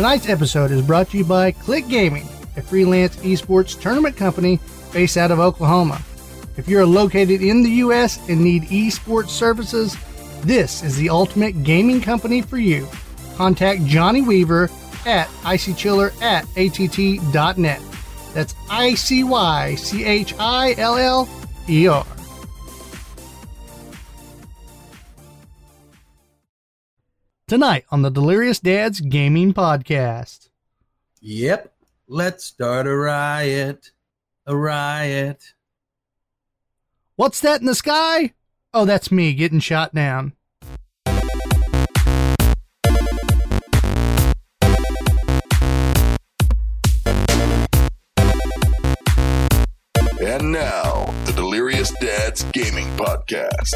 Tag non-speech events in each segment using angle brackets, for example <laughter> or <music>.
Tonight's episode is brought to you by Click Gaming, a freelance esports tournament company based out of Oklahoma. If you're located in the U.S. and need esports services, this is the ultimate gaming company for you. Contact Johnny Weaver at icychiller at att.net. That's I C Y C H I L L E R. Tonight on the Delirious Dads Gaming Podcast. Yep. Let's start a riot. A riot. What's that in the sky? Oh, that's me getting shot down. And now, the Delirious Dads Gaming Podcast.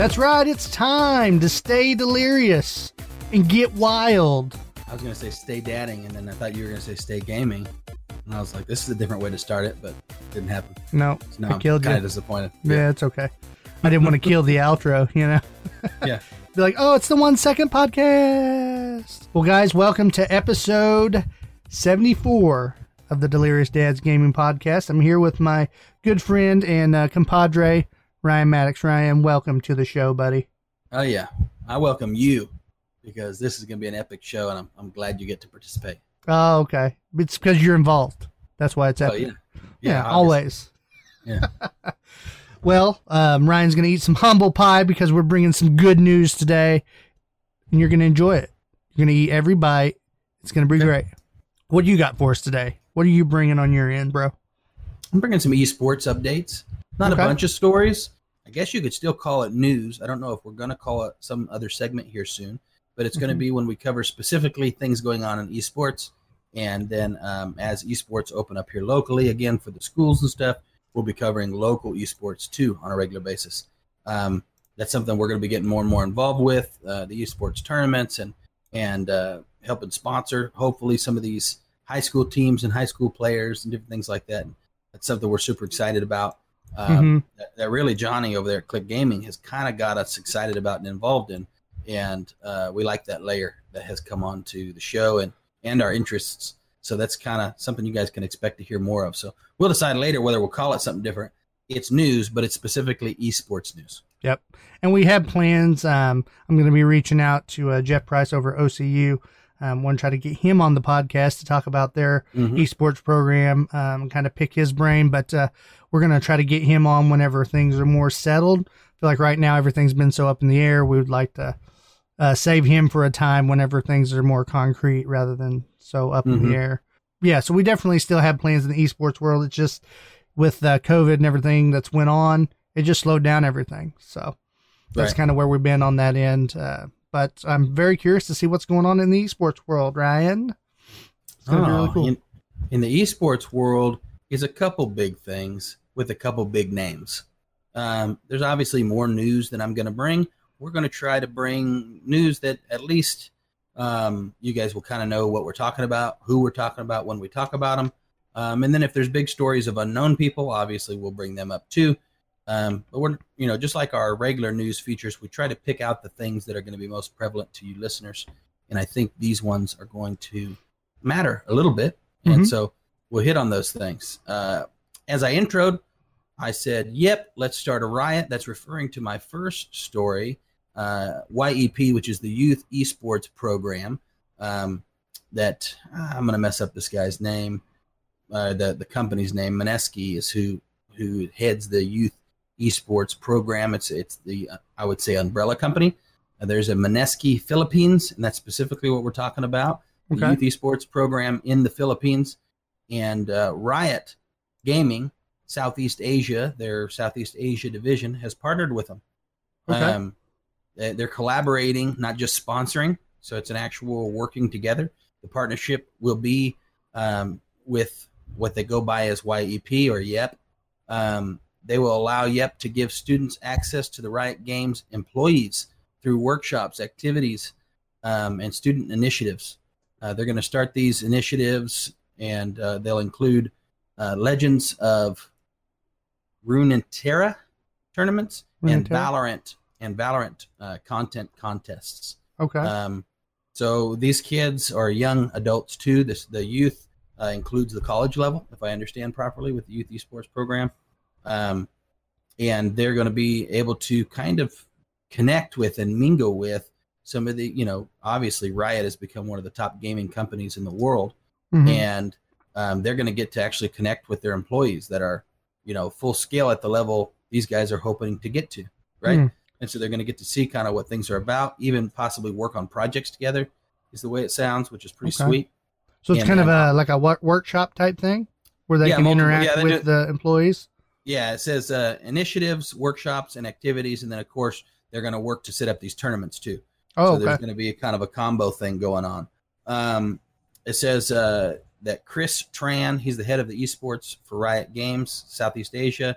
That's right, it's time to stay delirious and get wild. I was going to say stay dadding, and then I thought you were going to say stay gaming. And I was like, this is a different way to start it, but it didn't happen. No, So now I I'm killed kind of disappointed. Yeah, it's okay. I didn't want to kill the outro, you know? <laughs> Yeah. <laughs> Be like, oh, it's the one second podcast. Well, guys, welcome to episode 74 of the Delirious Dads Gaming Podcast. I'm here with my good friend and uh, compadre, Ryan Maddox. Ryan, welcome to the show, buddy. Oh, yeah. I welcome you because this is going to be an epic show, and I'm, I'm glad you get to participate. Oh, okay. It's because you're involved. That's why it's Oh, epic. yeah. Yeah, always. Yeah. <laughs> Well, um, Ryan's going to eat some humble pie because we're bringing some good news today, and you're going to enjoy it. You're going to eat every bite. It's going to be Okay. great. What do you got for us today? What are you bringing on your end, bro? I'm bringing some esports updates. Not Okay. a bunch of stories. I guess you could still call it news. I don't know if we're going to call it some other segment here soon, but it's going Mhm. to be when we cover specifically things going on in esports. And then um, as esports open up here locally, again for the schools and stuff, we'll be covering local esports too on a regular basis. Um, that's something we're going to be getting more and more involved with uh, the esports tournaments and and uh, helping sponsor hopefully some of these high school teams and high school players and different things like that. That's something we're super excited about. Um, that, that really Johnny over there at Click Gaming has kind of got us excited about and involved in, and uh, we like that layer that has come on to the show and and our interests. So that's kind of something you guys can expect to hear more of. So we'll decide later whether we'll call it something different. It's news, but it's specifically esports news. Yep. And we have plans. Um, I'm going to be reaching out to uh, Jeff Price over OCU. Um, want to try to get him on the podcast to talk about their Mhm. esports program, um, kind of pick his brain. But uh, we're going to try to get him on whenever things are more settled. I feel like right now everything's been so up in the air. We would like to uh, save him for a time whenever things are more concrete rather than so up in Mhm. the air. Yeah, so we definitely still have plans in the esports world. It's just with uh, COVID and everything that's went on, it just slowed down everything. So that's Right. kind of where we've been on that end. Uh, but I'm very curious to see what's going on in the esports world, Ryan. It's gonna be really Oh, cool. In, in the esports world, is a couple big things with a couple big names. Um, there's obviously more news that I'm going to bring. We're going to try to bring news that at least um, you guys will kind of know what we're talking about, who we're talking about when we talk about them. Um, and then if there's big stories of unknown people, obviously we'll bring them up too. Um, but we're, you know, just like our regular news features, we try to pick out the things that are going to be most prevalent to you listeners. And I think these ones are going to matter a little bit. Mhm. And so we'll hit on those things. Uh, as I introed, I said, yep, let's start a riot. That's referring to my first story, uh, YEP, which is the Youth Esports Program. Um, that ah, I'm going to mess up this guy's name. Uh, the the company's name, Mineski, is who who heads the Youth Esports Program. It's it's the I would say umbrella company. Uh, there's a Mineski Philippines, and that's specifically what we're talking about the youth esports program in the Philippines, and uh, Riot Gaming Southeast Asia, their Southeast Asia division, has partnered with them. Okay. Um, they- they're collaborating, not just sponsoring. So it's an actual working together. The partnership will be um, with what they go by as YEP or YEP. Um, they will allow YEP to give students access to the Riot Games employees through workshops, activities, um, and student initiatives. Uh, they're going to start these initiatives, and uh, they'll include uh, Legends of Runeterra tournaments and Runeterra? Valorant and Valorant uh, content contests. Okay. Um, so these kids are young adults too. This the youth uh, includes the college level, if I understand properly, with the youth esports program, um, and they're going to be able to kind of connect with and mingle with some of the, you know, obviously Riot has become one of the top gaming companies in the world, Mhm. and um, they're going to get to actually connect with their employees that are, you know, full scale at the level these guys are hoping to get to, right? Mm. And so they're going to get to see kind of what things are about, even possibly work on projects together. Is the way it sounds, which is pretty Okay. sweet. so it's and kind of a like a workshop type thing where they Yeah, can multiple- interact yeah, with do- the employees. Yeah, it says uh, initiatives, workshops, and activities, and then of course they're going to work to set up these tournaments too. Oh, so okay. there's going to be a kind of a combo thing going on. Um, it says uh, that Chris Tran, he's the head of the esports for Riot Games Southeast Asia.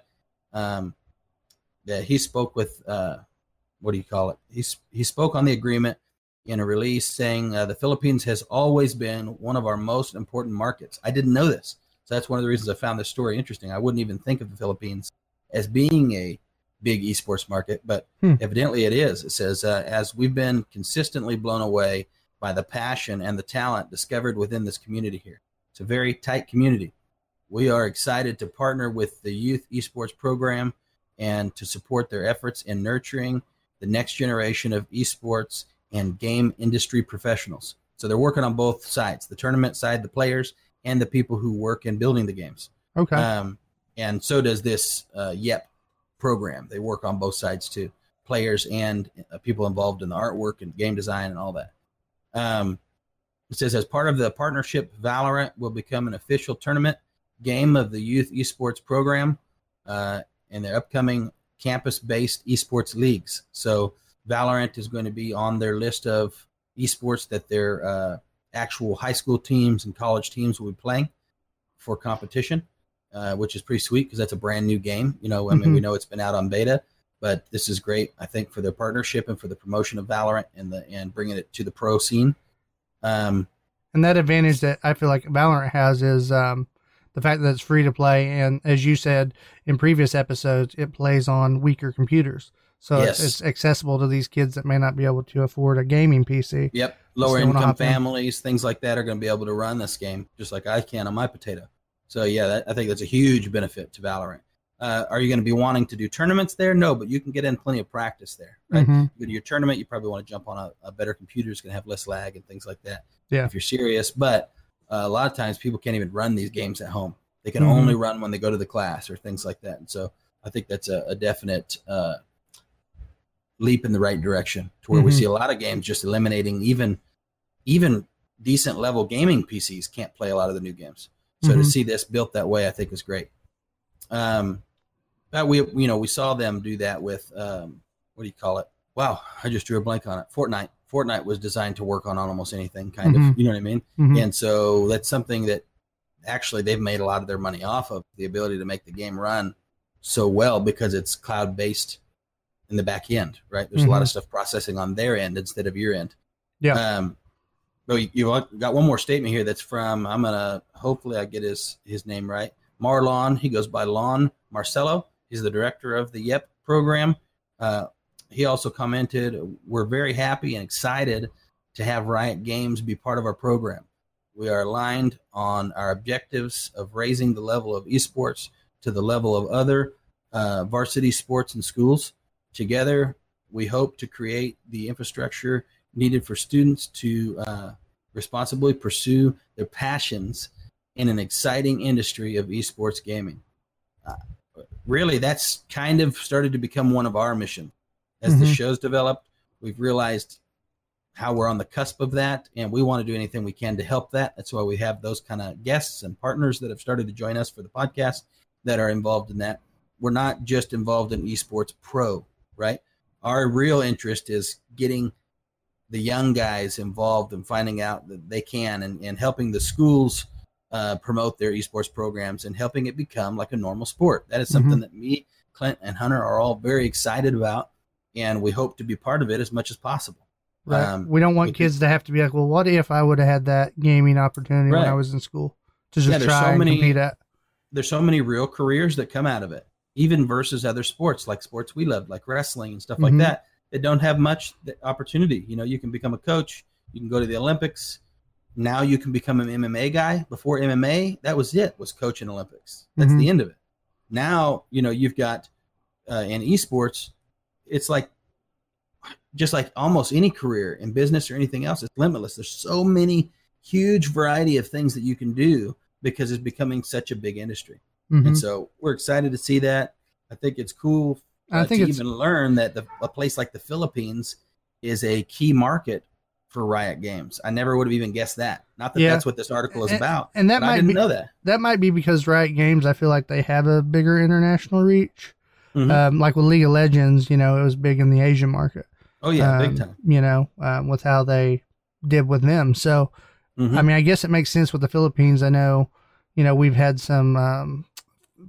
Um, that he spoke with uh, what do you call it? He he spoke on the agreement in a release saying uh, the Philippines has always been one of our most important markets. I didn't know this, that's one of the reasons I found this story interesting. I wouldn't even think of the Philippines as being a big esports market, but Hmm. evidently it is. It says uh, as we've been consistently blown away by the passion and the talent discovered within this community here. It's a very tight community. We are excited to partner with the youth esports program and to support their efforts in nurturing the next generation of esports and game industry professionals. So they're working on both sides the tournament side, the players, and the people who work in building the games. Okay. Um, and so does this uh, YEP program. They work on both sides too, players and uh, people involved in the artwork and game design and all that. Um, it says as part of the partnership, Valorant will become an official tournament game of the youth esports program uh, in their upcoming campus-based esports leagues. So Valorant is going to be on their list of esports that their uh, actual high school teams and college teams will be playing for competition uh, which is pretty sweet because that's a brand new game. You know, I mean, Mhm. we know it's been out on beta, but this is great. I think for their partnership and for the promotion of Valorant and the and bringing it to the pro scene. Um, And that advantage that I feel like Valorant has is um, the fact that it's free to play, and as you said in previous episodes, it plays on weaker computers, so it's, Yes. it's accessible to these kids that may not be able to afford a gaming PC. yep, Lower income hop in. families, things like that, are going to be able to run this game just like I can on my potato. So yeah, that, I think that's a huge benefit to Valorant. Uh, are you going to be wanting to do tournaments there? No, but you can get in plenty of practice there. Right? Mhm. you go to your tournament, you probably want to jump on a, a better computer. It's going to have less lag and things like that. Yeah. If you're serious, but uh, a lot of times people can't even run these games at home. They can Mhm. only run when they go to the class or things like that. And so I think that's a, a definite uh, leap in the right direction to where we Mhm. see a lot of games just eliminating even even decent level gaming PCs can't play a lot of the new games. So to Mhm. see this built that way, I think is great. Um, but we you know we saw them do that with um, what do you call it? Wow, I just drew a blank on it. Fortnite. Fortnite was designed to work on almost anything, kind of. Mhm. You know what I mean? Mhm. And so that's something that actually they've made a lot of their money off of the ability to make the game run so well because it's cloud based in the back end, right? There's a lot of stuff processing on their end instead of your end. Yeah. Um, but you- you've got one more statement here that's from I'm gonna hopefully I get his his name right. Marlon. He goes by Lon Marcelo. He's the director of the YEP program. Uh, he also commented, "We're very happy and excited to have Riot Games be part of our program. We are aligned on our objectives of raising the level of esports to the level of other uh, varsity sports and schools. Together, we hope to create the infrastructure needed for students to uh, responsibly pursue their passions in an exciting industry of esports gaming. Uh, really, that's kind of started to become one of our missions. As the Mhm. show's developed, we've realized how we're on the cusp of that, and we want to do anything we can to help that. That's why we have those kind of guests and partners that have started to join us for the podcast that are involved in that. We're not just involved in esports pro, right? Our real interest is getting the young guys involved and finding out that they can and, and helping the schools uh, promote their esports programs and helping it become like a normal sport. That is something that me, Clint, and Hunter are all very excited about, and we hope to be part of it as much as possible. Right. Um, we don't want because- kids to have to be like, well, what if I would have had that gaming opportunity when I was in school to just Yeah, try so and many- compete at? there's so many real careers that come out of it, even versus other sports like sports we love, like wrestling and stuff Mhm. like that. that don't have much opportunity. You know, you can become a coach, you can go to the Olympics. Now you can become an MMA guy. Before MMA, that was it, was coaching Olympics. That's Mhm. the end of it. Now, you know, you've got uh, in esports, it's like just like almost any career in business or anything else, it's limitless. There's so many huge variety of things that you can do because it's becoming such a big industry. Mhm. And so we're excited to see that. I think it's cool I uh, think to even learn that the, a place like the Philippines is a key market for Riot Games. I never would have even guessed that. Not that Yeah. that's what this article is And- about. and that I might didn't be know that. that might be because Riot Games. I feel like they have a bigger international reach. Mhm. Um, like with League of Legends, you know, it was big in the Asian market. Oh yeah, um, big time. You know, um, with how they did with them. So, Mhm. I mean, I guess it makes sense with the Philippines. I know, you know, we've had some um,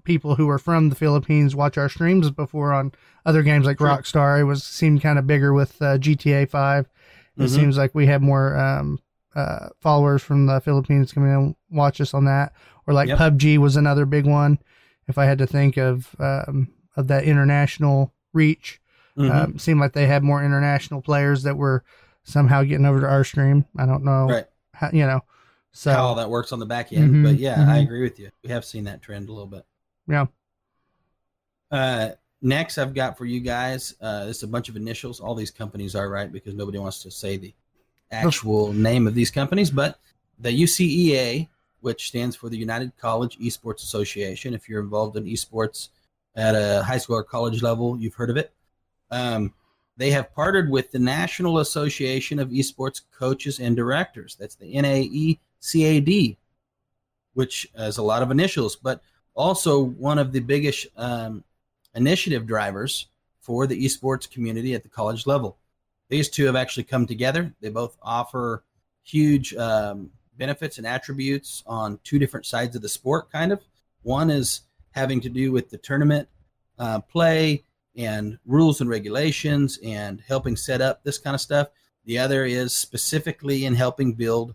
people who are from the Philippines watch our streams before on other games like Sure. Rockstar. It was seemed kind of bigger with uh, GTA Five. It Mhm. seems like we have more um, uh, followers from the Philippines coming in and watch us on that. Or like Yep. PUBG was another big one. If I had to think of um, of that international reach, Mhm. um, seemed like they had more international players that were somehow getting over to our stream. I don't know, right. how, you know. So How all that works on the back end. Mhm, But yeah, I mhm. agree with you. We have seen that trend a little bit. Yeah. Uh, next, I've got for you guys. Uh, it's a bunch of initials. All these companies are right because nobody wants to say the actual name of these companies, but the UCEA, which stands for the United College Esports Association. If you're involved in esports at a high school or college level, you've heard of it. Um, they have partnered with the National Association of Esports Coaches and Directors. That's the NAECAD, which has a lot of initials, but also one of the biggest um, initiative drivers for the esports community at the college level. These two have actually come together. They both offer huge um, benefits and attributes on two different sides of the sport, kind of. One is having to do with the tournament uh, play and rules and regulations and helping set up this kind of stuff. The other is specifically in helping build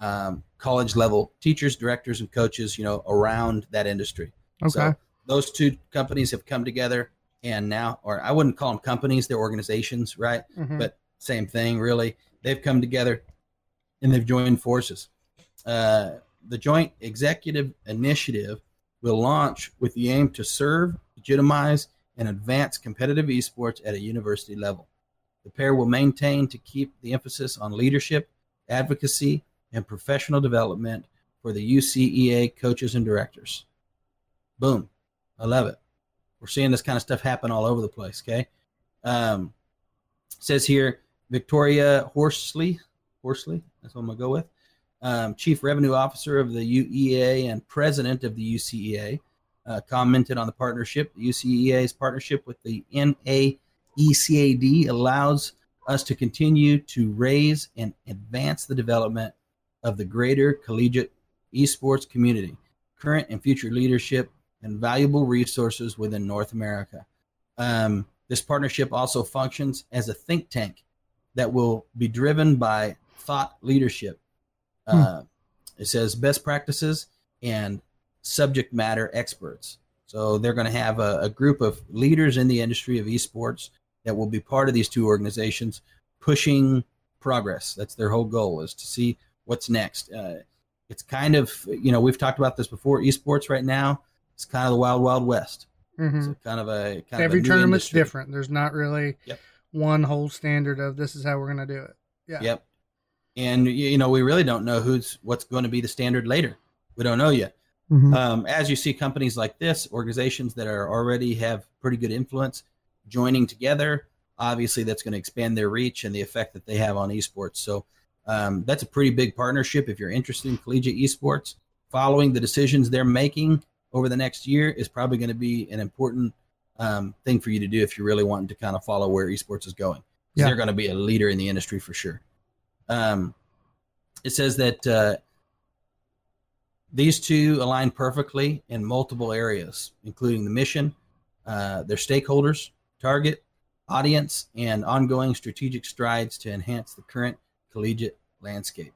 um, college level teachers, directors, and coaches, you know, around that industry. okay, So those two companies have come together and now, or I wouldn't call them companies, they're organizations, right? Mhm. But same thing, really. They've come together and they've joined forces. Uh, the Joint Executive Initiative will launch with the aim to serve, legitimize, and advance competitive esports at a university level. The pair will maintain to keep the emphasis on leadership, advocacy, and professional development for the UCEA coaches and directors. Boom. I love it. We're seeing this kind of stuff happen all over the place. Okay. Um, says here, Victoria Horsley, Horsley, that's what I'm going to go with, um, Chief Revenue Officer of the UEA and President of the UCEA, uh, commented on the partnership. The UCEA's partnership with the NAECAD allows us to continue to raise and advance the development of the greater collegiate esports community, current and future leadership, and valuable resources within North America. Um, this partnership also functions as a think tank that will be driven by thought leadership. Uh, it says best practices and subject matter experts. So they're going to have a, a group of leaders in the industry of esports that will be part of these two organizations pushing progress. That's their whole goal is to see what's next. Uh, it's kind of, you know, we've talked about this before. Esports right now, it's kind of the wild, wild west. Mhm. So kind of a kind every of a tournament's industry. different. There's not really Yep. one whole standard of this is how we're going to do it. Yeah. Yep. And you know, we really don't know who's what's going to be the standard later. We don't know yet. Mhm. Um, as you see companies like this, organizations that are already have pretty good influence joining together, obviously that's going to expand their reach and the effect that they have on esports. So um, that's a pretty big partnership. If you're interested in collegiate esports, following the decisions they're making over the next year is probably going to be an important um, thing for you to do if you're really wanting to kind of follow where esports is going. Yeah. They're going to be a leader in the industry for sure. Um, it says that uh, these two align perfectly in multiple areas, including the mission, uh, their stakeholders, target, audience, and ongoing strategic strides to enhance the current collegiate landscape.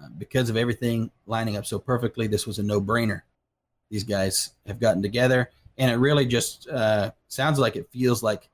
Uh, because of everything lining up so perfectly, this was a no brainer. These guys have gotten together, and it really just uh, sounds like it feels like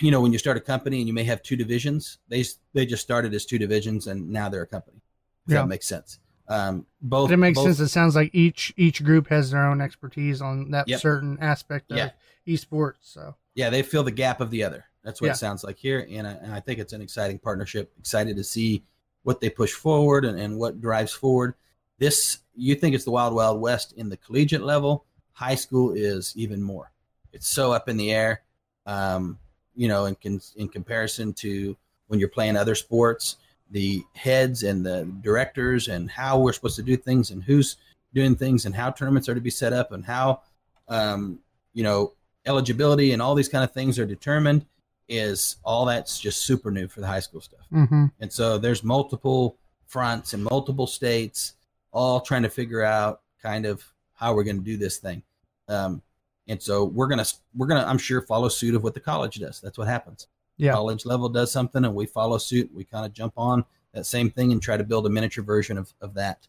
you know, when you start a company and you may have two divisions, they they just started as two divisions and now they're a company. Yeah. that makes sense. Um, both But it makes both- sense. It sounds like each each group has their own expertise on that Yep. certain aspect of Yeah. esports. So yeah, they fill the gap of the other. That's what Yeah. it sounds like here, and I, and I think it's an exciting partnership. Excited to see what they push forward and, and what drives forward. This you think it's the wild wild west in the collegiate level. High school is even more. It's so up in the air. Um, you know, in con- in comparison to when you're playing other sports, the heads and the directors and how we're supposed to do things and who's doing things and how tournaments are to be set up and how um, you know eligibility and all these kind of things are determined is all that's just super new for the high school stuff. hmm And so there's multiple fronts in multiple states, all trying to figure out kind of how we're going to do this thing. Um, and so we're gonna we're gonna I'm sure follow suit of what the college does. That's what happens. Yeah. College level does something, and we follow suit. We kind of jump on that same thing and try to build a miniature version of of that.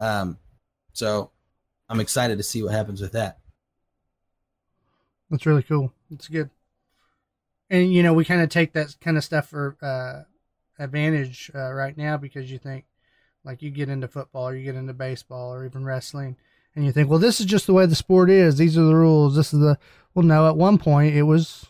Um, so I'm excited to see what happens with that. that's really cool. That's good. And you know, we kind of take that kind of stuff for uh, advantage uh, right now because you think, like, you get into football, or you get into baseball, or even wrestling, and you think, well, this is just the way the sport is. These are the rules. This is the well. No, at one point it was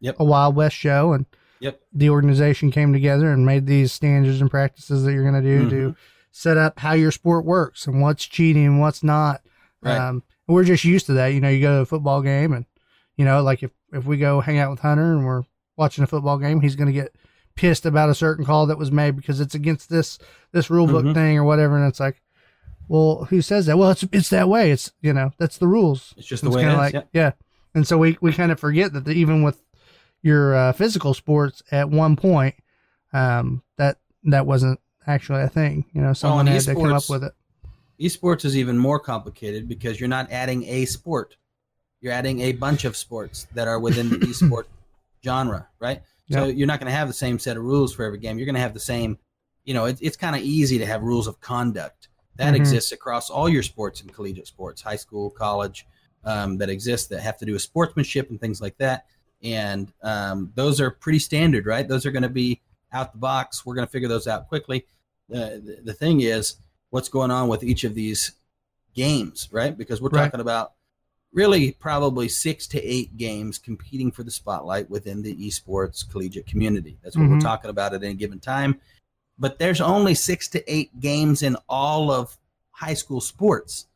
Yep. a Wild West show, and Yep. the organization came together and made these standards and practices that you're going to do to set up how your sport works and what's cheating and what's not. Right. Um, we're just used to that. You know, you go to a football game and, you know, like if, if we go hang out with Hunter and we're watching a football game, he's going to get pissed about a certain call that was made because it's against this, this rule book Mhm. thing or whatever. And it's like, well, who says that? Well, it's, it's that way. It's, you know, that's the rules. It's just the It's way it is. like, yeah. yeah. And so we, we kind of forget that the, even with your uh, physical sports at one point, um, that that wasn't actually a thing. You know, someone and had to come up with it. Esports is even more complicated because you're not adding a sport. You're adding a bunch of sports that are within the <laughs> esport genre, right? So you're not going to have the same set of rules for every game. You're going to have the same, you know, it, it's kind of easy to have rules of conduct. That Mhm. exists across all your sports and collegiate sports, high school, college, um, that exist that have to do with sportsmanship and things like that. And um, those are pretty standard, right? Those are going to be out the box. We're going to figure those out quickly. Uh, the, the thing is, what's going on with each of these games, right? Because we're Right. talking about really probably six to eight games competing for the spotlight within the esports collegiate community. That's what we're Mhm. talking about at any given time. But there's only six to eight games in all of high school sports.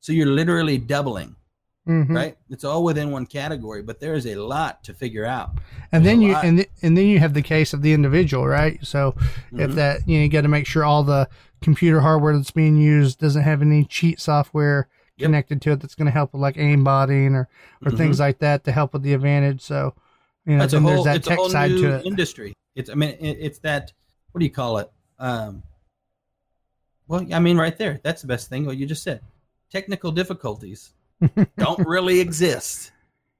So you're literally doubling, Mhm. right? It's all within one category, but there is a lot to figure out. And then There's you lot. and th- and then you have the case of the individual, right? So if Mhm. that you know you got to make sure all the computer hardware that's being used doesn't have any cheat software Yep. connected to it that's going to help with like aimbotting or or Mhm. things like that to help with the advantage. So you know That's then whole, there's that tech side to it. industry. It's, I mean, it, it's that, what do you call it? Um, well, I mean, right there, that's the best thing. What you just said. Technical difficulties <laughs> don't really exist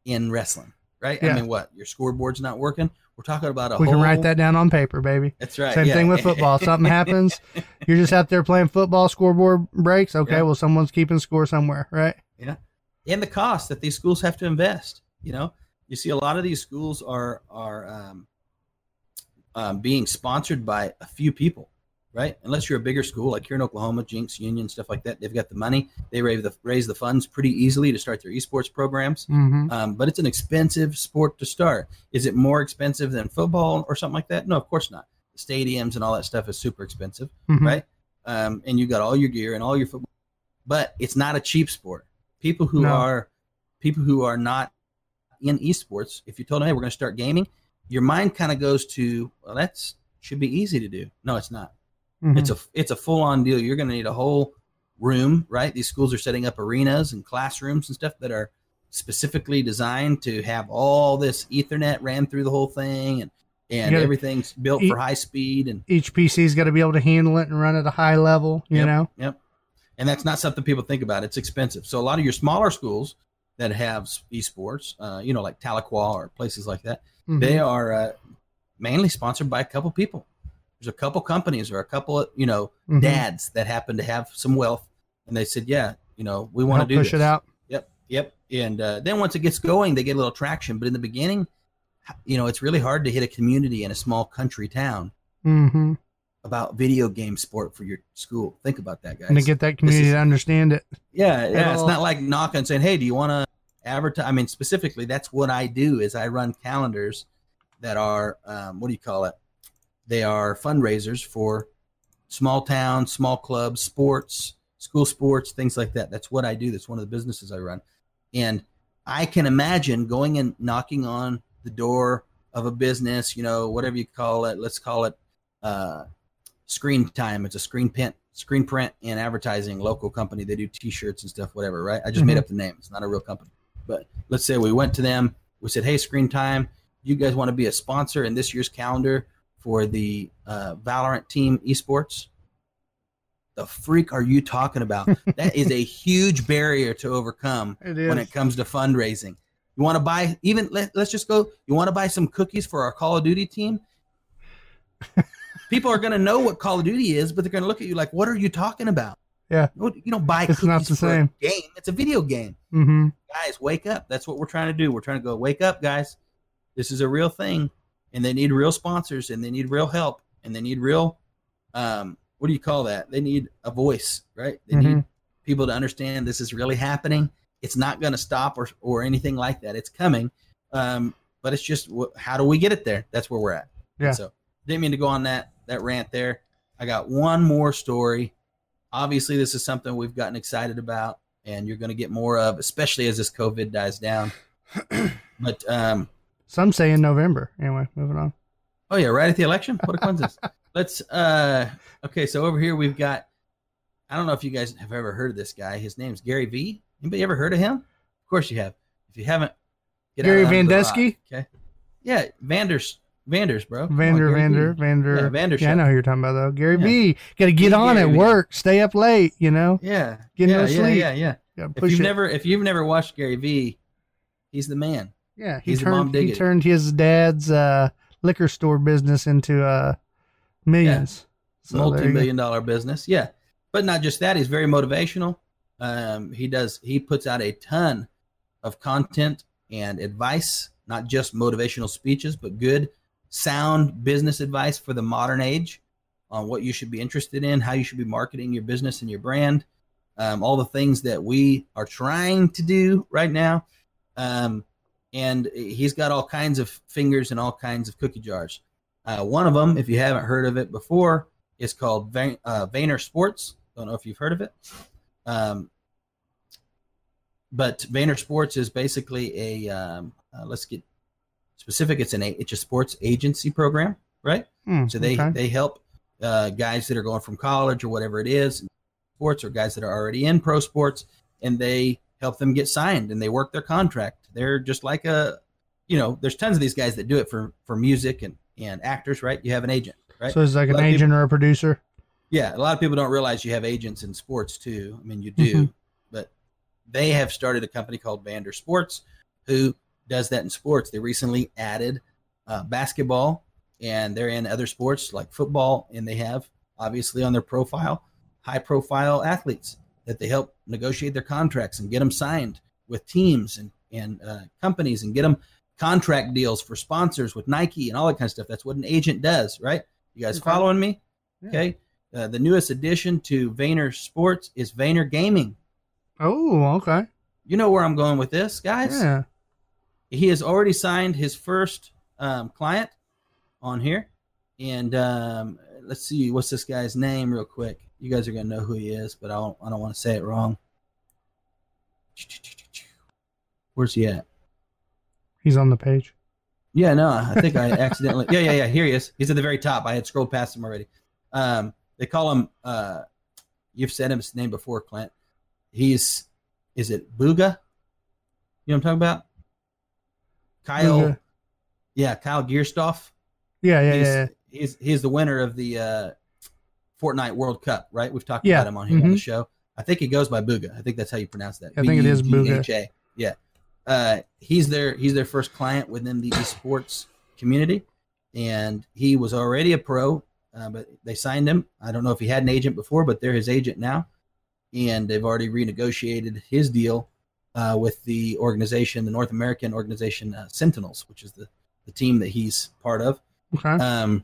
in wrestling, right? Yeah. I mean, what? Your scoreboard's not working? We're talking about a we whole. can write that down on paper, baby. That's right. Same yeah. thing with football. <laughs> Something happens, you're just out there playing football. Scoreboard breaks. Okay, Yeah. well, someone's keeping score somewhere, right? Yeah, and the cost that these schools have to invest. You know, you see a lot of these schools are are um, um, being sponsored by a few people, right? Unless you're a bigger school like here in Oklahoma, Jenks Union, stuff like that. They've got the money. They raise the raise the funds pretty easily to start their esports programs. Mm-hmm. Um, but it's an expensive sport to start. Is it more expensive than football or something like that? No, of course not. The stadiums and all that stuff is super expensive Mhm. right? Um, and you got all your gear and all your football, but it's not a cheap sport. People who No. are people who are not in esports, if you told them, "Hey, we're going to start gaming," your mind kind of goes to, "Well, that's should be easy to do." No, it's not. Mhm. It's a it's a full on deal. You're going to need a whole room, right? These schools are setting up arenas and classrooms and stuff that are specifically designed to have all this Ethernet ran through the whole thing, and and gotta- everything's built e- for high speed and each PC's got to be able to handle it and run at a high level. You Yep, know, Yep. And that's not something people think about. It's expensive. So a lot of your smaller schools that have esports, uh, you know, like Tahlequah or places like that, Mhm. they are uh, mainly sponsored by a couple people. There's a couple companies or a couple, of, you know, Mhm. dads that happen to have some wealth, and they said, "Yeah, you know, we want to do push this." it out. Yep, yep. And uh, then once it gets going, they get a little traction. But in the beginning, you know, it's really hard to hit a community in a small country town Mm-hmm. about video game sport for your school. Think about that, guys. And to get that community is- to understand it. Yeah, yeah. It's not like knocking and saying, "Hey, do you want to advertise?" I mean, specifically, that's what I do. Is I run calendars that are um, what do you call it? They are fundraisers for small towns, small clubs, sports, school sports, things like that. That's what I do. That's one of the businesses I run, and I can imagine going and knocking on the door of a business, you know, whatever you call it. Let's call it uh, Screen Time. It's a screen print, screen print and advertising local company. They do T-shirts and stuff, whatever. Right? I just made Mhm. up the name. It's not a real company. But let's say we went to them. We said, "Hey, Screen Time, you guys want to be a sponsor in this year's calendar for the uh, Valorant team esports?" The freak are you talking about? <laughs> that is a huge barrier to overcome It when it comes to fundraising. You want to buy even let, let's just go. You want to buy some cookies for our Call of Duty team? <laughs> People are going to know what Call of Duty is, but they're going to look at you like, "What are you talking about?" Yeah. you don't- buy It's cookies not the for same. a game. It's a video game, mm-hmm. guys. Wake up! That's what we're trying to do. We're trying to go wake up, guys. This is a real thing, and they need real sponsors, and they need real help, and they need real, um, what do you call that? They need a voice, right? They need Mhm. people to understand this is really happening. It's not going to stop or or anything like that. It's coming, um, but it's just how do we get it there? That's where we're at. Yeah. So didn't mean to go on that that rant there. I got one more story. Obviously, this is something we've gotten excited about, and you're going to get more of, especially as this COVID dies down. <clears throat> but um, Some say in November. Anyway, moving on. Oh yeah, right at the election. What a coincidence. <laughs> Let's uh okay, so over here we've got I don't know if you guys have ever heard of this guy. His name's Gary V. Anybody ever heard of him? Of course you have. If you haven't, get Gary out under the rock, Vandesky? Okay. Yeah, Vanders Vanders, bro. Come on, Vander, V. Vander. Yeah, Vander Yeah, I know who you're talking about though. Gary Yeah. V. Got to get Hey, on Gary at V. work. Stay up late. You know. Yeah. Get yeah, no yeah, sleep. yeah, yeah. Gotta If you've it. never if you've never watched Gary V, he's the man. Yeah, he he's turned he turned his dad's uh, liquor store business into uh, millions. So you go. multi-million dollar business yeah. But not just that he's very motivational. Um, he does he puts out a ton of content and advice not just motivational speeches but good sound business advice for the modern age on what you should be interested in how you should be marketing your business and your brand um, all the things that we are trying to do right now. Um, and he's got all kinds of fingers and all kinds of cookie jars uh, one of them if you haven't heard of it before is called Va- uh, Vayner Sports. Don't know if you've heard of it. Um, but Vayner Sports is basically a um, uh, let's get specific. It's an a- it's a sports agency program, right? Hmm, So they okay. they help uh, guys that are going from college or whatever it is, sports or guys that are already in pro sports, and they help them get signed and they work their contract. They're just like a, you know, there's tons of these guys that do it for for music and and actors, right? You have an agent, right? So it's like an agent or a producer. Yeah, a lot of people don't realize you have agents in sports too. I mean, you do, Mhm. but they have started a company called Vayner Sports who does that in sports. They recently added uh, basketball and they're in other sports like football, and they have obviously on their profile high profile athletes that they help negotiate their contracts and get them signed with teams and, and uh, companies and get them contract deals for sponsors with Nike and all that kind of stuff. That's what an agent does, right? You guys Okay. following me? Yeah. Okay. Uh, the newest addition to Vayner Sports is Vayner Gaming. Oh, okay. You know where I'm going with this, guys. Yeah. He has already signed his first um, client on here, and um, let's see what's this guy's name, real quick. You guys are gonna know who he is, but I don't. I don't want to say it wrong. Where's he at? He's on the page. Yeah, no, I think I <laughs> accidentally. Yeah, yeah, yeah. Here he is. He's at the very top. I had scrolled past him already. Um, they call him. Uh, you've said his name before, Clint. He's. Is it Bugha? You know what I'm talking about? Kyle. Bugha. Yeah, Kyle Giersdorf. Yeah, yeah, he's, yeah. yeah. he's he's the winner of the uh, Fortnite World Cup, right? We've talked Yeah, about him on here on the mhm. show. I think he goes by Bugha. I think that's how you pronounce that. I think it is Bugha. Yeah. Uh, he's their he's their first client within the esports community, and he was already a pro, uh, but they signed him. I don't know if he had an agent before, but they're his agent now, and they've already renegotiated his deal uh, with the organization, the North American organization uh, Sentinels, which is the the team that he's part of. Okay. Um,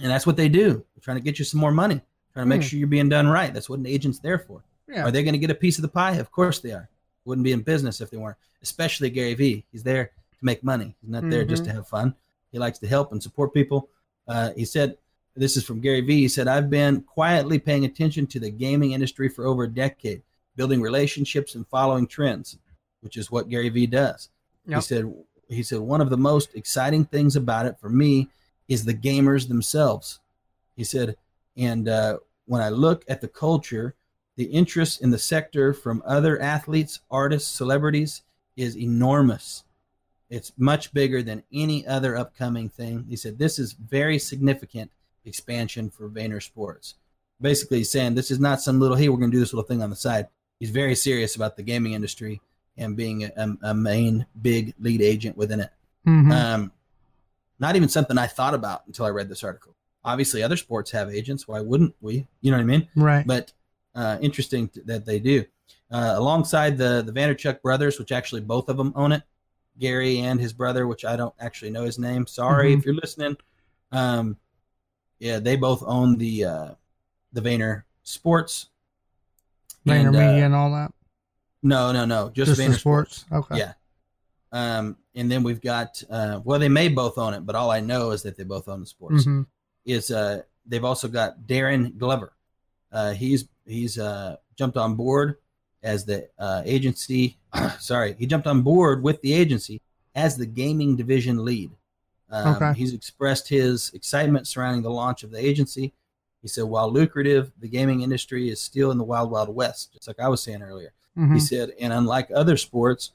and that's what they do. They're trying to get you some more money, trying to make Hmm. sure you're being done right. That's what an agent's there for. yeah. Are they going to get a piece of the pie? Of course they are. Wouldn't be in business if they weren't. Especially Gary Vee. He's there to make money. He's not there just to have fun. He likes to help and support people. Uh, he said, "This is from Gary Vee." He said, "I've been quietly paying attention to the gaming industry for over a decade, building relationships and following trends, which is what Gary Vee does." Yep. He said, "He said one of the most exciting things about it for me is the gamers themselves." He said, and uh, when I look at the culture, the interest in the sector from other athletes, artists, celebrities is enormous. It's much bigger than any other upcoming thing. He said this is very significant expansion for Vayner Sports. Basically, he's saying this is not some little hey, we're going to do this little thing on the side. He's very serious about the gaming industry and being a, a main big lead agent within it. Mhm. Um, not even something I thought about until I read this article. Obviously, other sports have agents. Why wouldn't we? You know what I mean? right. But uh, interesting t- that they do. Uh, alongside the the Vaynerchuk brothers, which actually both of them own it, Gary and his brother, which I don't actually know his name. Sorry Mhm. if you're listening. Um, yeah, they both own the uh, the Vayner Sports. Vayner And, uh, Media and all that. No, no, no, just, Just Vayner the sports. Okay. Yeah. Um, and then we've got uh, well, they may both own it, but all I know is that they both own the sports. hmm Is uh, they've also got Darren Glover. Uh, he's he's uh, jumped on board as the uh, agency. <clears throat> sorry, he jumped on board with the agency as the gaming division lead. Um, Okay. He's expressed his excitement surrounding the launch of the agency. He said, while lucrative, the gaming industry is still in the wild, wild west, just like I was saying earlier. hmm He said, and unlike other sports,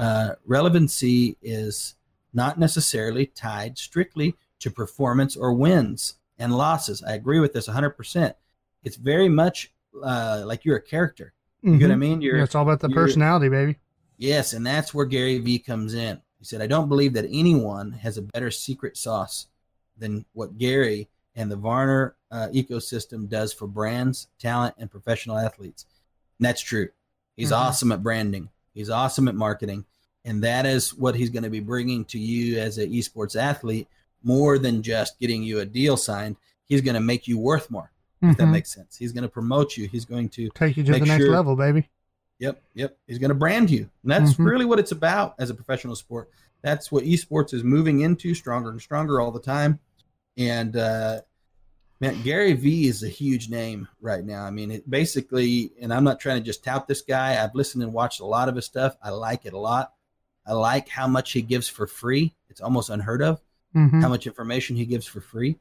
uh, relevancy is not necessarily tied strictly to performance or wins and losses. I agree with this 100%. It's very much uh, like you're a character. You get what I mean? You're, Mm-hmm. Yeah, it's all about the personality, baby. Yes, and that's where Gary Vee comes in. He said, I don't believe that anyone has a better secret sauce than what Gary and the Vayner uh, ecosystem does for brands, talent, and professional athletes. And that's true. He's Mhm. awesome at branding, he's awesome at marketing. And that is what he's going to be bringing to you as an esports athlete more than just getting you a deal signed. He's going to make you worth more, if that Mhm. makes sense. He's going to promote you. He's going to Take you to the next sure- level, baby. Yep, yep. He's going to brand you. And that's Mhm. really what it's about as a professional sport. That's what esports is moving into stronger and stronger all the time. And uh, man, Gary Vee is a huge name right now. I mean, it basically, and I'm not trying to just tout this guy. I've listened and watched a lot of his stuff. I like it a lot. I like how much he gives for free. It's almost unheard of hmm how much information he gives for free.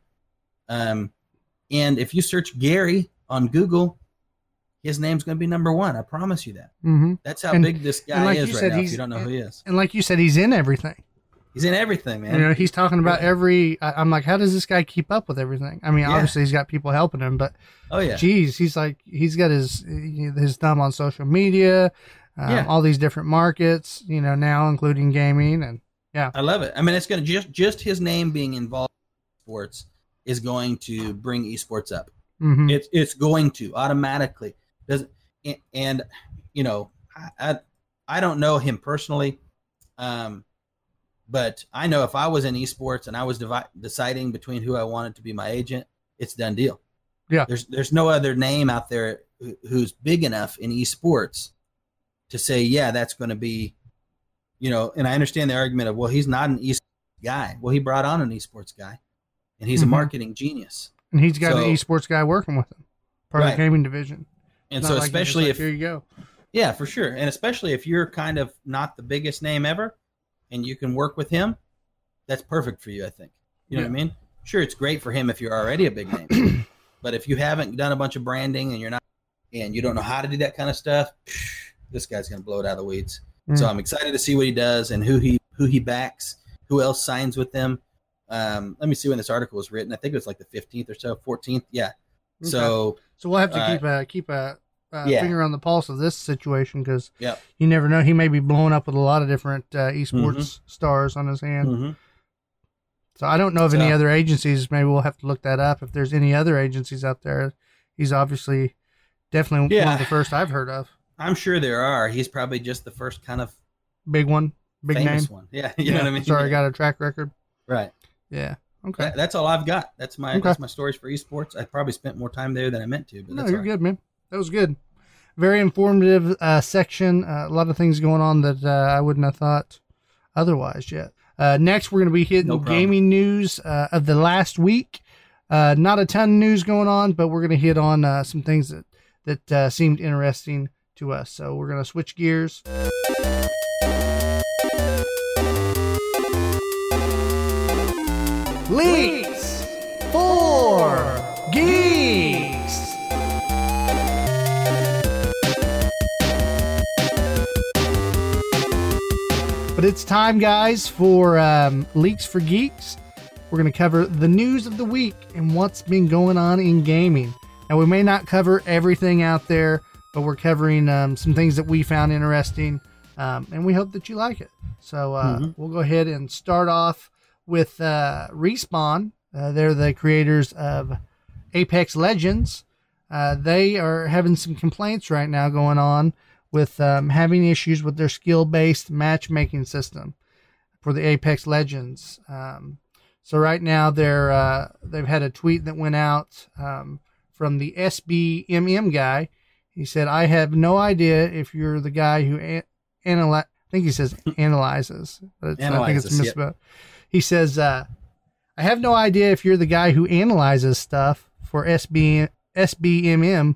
Um, and if you search Gary on Google, his name's going to be number one. I promise you that. hmm That's how And- big this guy like is right said, now. If you don't know who he is, And like you said, he's in everything. He's in everything, man. You know, he's talking about every. I, I'm like, how does this guy keep up with everything? I mean, Yeah. obviously he's got people helping him, but oh yeah, geez, he's like he's got his his thumb on social media, um, Yeah. all these different markets. You know, now including gaming and yeah. I love it. I mean, it's going to just just his name being involved in sports is going to bring esports up. mhm. It's it's going to automatically does and, and you know I, I I don't know him personally, um, but I know if I was in esports and I was devi- deciding between who I wanted to be my agent, it's done deal. Yeah. there's there's no other name out there who's big enough in esports to say yeah that's going to be, you know. And I understand the argument of well he's not an esports guy. Well he brought on an esports guy, and he's Mhm. a marketing genius. and he's got so- an esports guy working with him, part of the gaming division. And so like especially like, if here you go. Yeah, for sure. And especially if you're kind of not the biggest name ever and you can work with him, that's perfect for you, I think. You know what I mean? Sure, it's great for him if you're already a big name. <clears throat> but if you haven't done a bunch of branding and you're not and you don't know how to do that kind of stuff, this guy's going to blow it out of the weeds. So Mm. I'm excited to see what he does and who he who he backs, who else signs with them. Um, let me see when this article was written. I think it was like the 15th or so, 14th. Yeah. Okay. So So we'll have to Uh, keep a keep a, uh yeah. finger on the pulse of this situation because Yep. you never know. He may be blowing up with a lot of different uh, esports Mm-hmm. stars on his hand. mhm. So I don't know of any other agencies. Maybe we'll have to look that up. If there's any other agencies out there, he's obviously definitely one of the first I've heard of. I'm sure there are. He's probably just the first kind of Big one, big name. one. Yeah, <laughs> you know what I mean. Sorry, I got a track record. Right. Yeah. Okay. That, that's all I've got. That's my Okay. that's my stories for esports. I probably spent more time there than I meant to, but No, that's you're right. good, man. That was good. Very informative uh, section. Uh, a lot of things going on that uh, I wouldn't have thought otherwise yet. Uh, next, we're going to be hitting No gaming news uh, of the last week. Uh, not a ton of news going on, but we're going to hit on uh, some things that that uh, seemed interesting to us. So we're going to switch gears. Leaks it's time, guys, for um, Leaks for Geeks. We're going to cover the news of the week and what's been going on in gaming. Now, we may not cover everything out there, but we're covering um, some things that we found interesting, um, and we hope that you like it. So, uh, Mhm. we'll go ahead and start off with uh, Respawn. Uh, they're the creators of Apex Legends. Uh, they are having some complaints right now going on with um, having issues with their skill based matchmaking system for the Apex Legends. Um, so right now they're uh, they've had a tweet that went out um, from the SBMM guy. He said, "I have no idea if you're the guy who an- analyze. I think he says <laughs> analyzes, but it's, I think it's Analyzes, misspelled. He says, uh, "I have no idea if you're the guy who analyzes stuff for SB SBMM,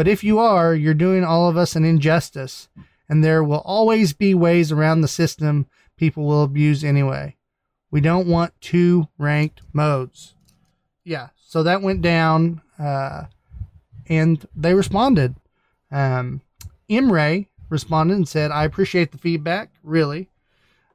but if you are, you're doing all of us an injustice, and there will always be ways around the system people will abuse anyway. We don't want two ranked modes. Yeah, so that went down, uh, and they responded. Um, Imre responded and said, I appreciate the feedback, really.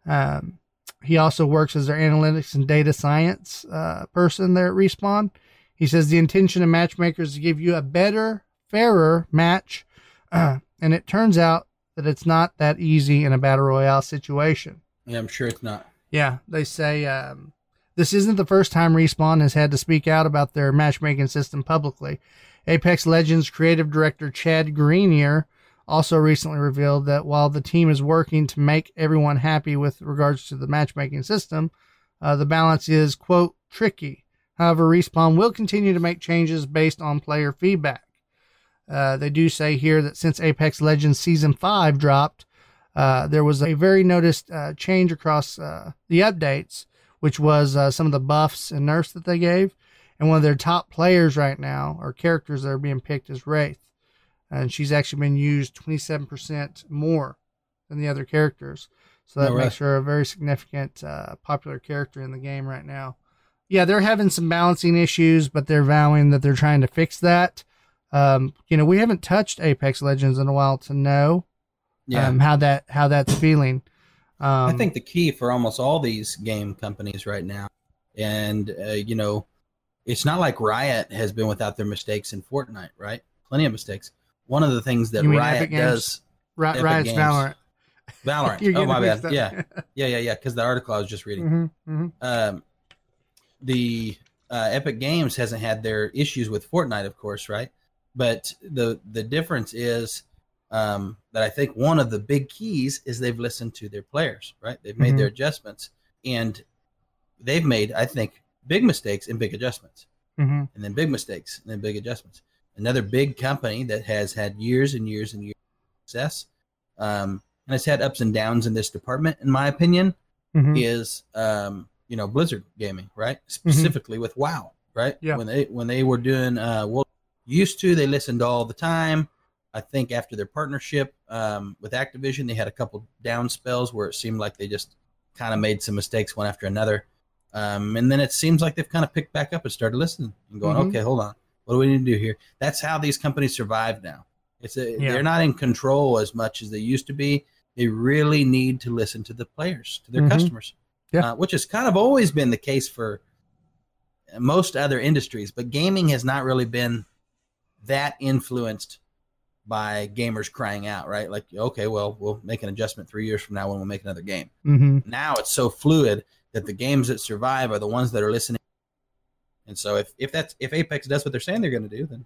Um, he also works as their analytics and data science uh, person there at Respawn. He says the intention of matchmakers is to give you a better, fairer match, uh, <clears throat> and it turns out that it's not that easy in a battle royale situation. Yeah, I'm sure it's not. Yeah, they say um, this isn't the first time Respawn has had to speak out about their matchmaking system publicly. Apex Legends creative director Chad Grenier also recently revealed that while the team is working to make everyone happy with regards to the matchmaking system, uh, the balance is, quote, tricky. However, Respawn will continue to make changes based on player feedback. Uh, they do say here that since Apex Legends Season 5 dropped, uh, there was a very noticed uh, change across uh, the updates, which was uh, some of the buffs and nerfs that they gave. And one of their top players right now, or characters that are being picked, is Wraith. And she's actually been used 27% more than the other characters. So that Oh, makes her a very significant, uh, popular character in the game right now. Yeah, they're having some balancing issues, but they're vowing that they're trying to fix that. Um, you know, we haven't touched Apex Legends in a while to know Yeah. um, how that how that's feeling. Um, I think the key for almost all these game companies right now, and uh, you know, it's not like Riot has been without their mistakes in Fortnite, right? Plenty of mistakes. One of the things that Riot does, Ri- Epic Riot's Games. Valorant. Valorant. <laughs> Oh my bad. Yeah, yeah, yeah, yeah. Because the article I was just reading. Mhm, mhm. um, the uh, Epic Games hasn't had their issues with Fortnite, of course, right? But the the difference is um, that I think one of the big keys is they've listened to their players, right? They've made Mhm. their adjustments, and they've made, I think, big mistakes and big adjustments, Mhm. and then big mistakes and then big adjustments. Another big company that has had years and years and years of success, um, and has had ups and downs in this department, in my opinion, Mhm. is um, you know Blizzard Gaming, right? Specifically with WoW, right? Yeah. When they when they were doing uh, well, used to they listened all the time. I think after their partnership um, with Activision, they had a couple down spells where it seemed like they just kind of made some mistakes one after another. Um, and then it seems like they've kind of picked back up and started listening and going, Mhm. okay, hold on, what do we need to do here? That's how these companies survive now. It's a, Yeah. they're not in control as much as they used to be. They really need to listen to the players, to their Mhm. customers, Yeah. uh, which has kind of always been the case for most other industries. But gaming has not really been that influenced by gamers crying out, right? Like, okay, well, we'll make an adjustment three years from now when we'll make another game. Mhm. Now it's so fluid that the games that survive are the ones that are listening. And so if, if that's if Apex does what they're saying they're going to do, then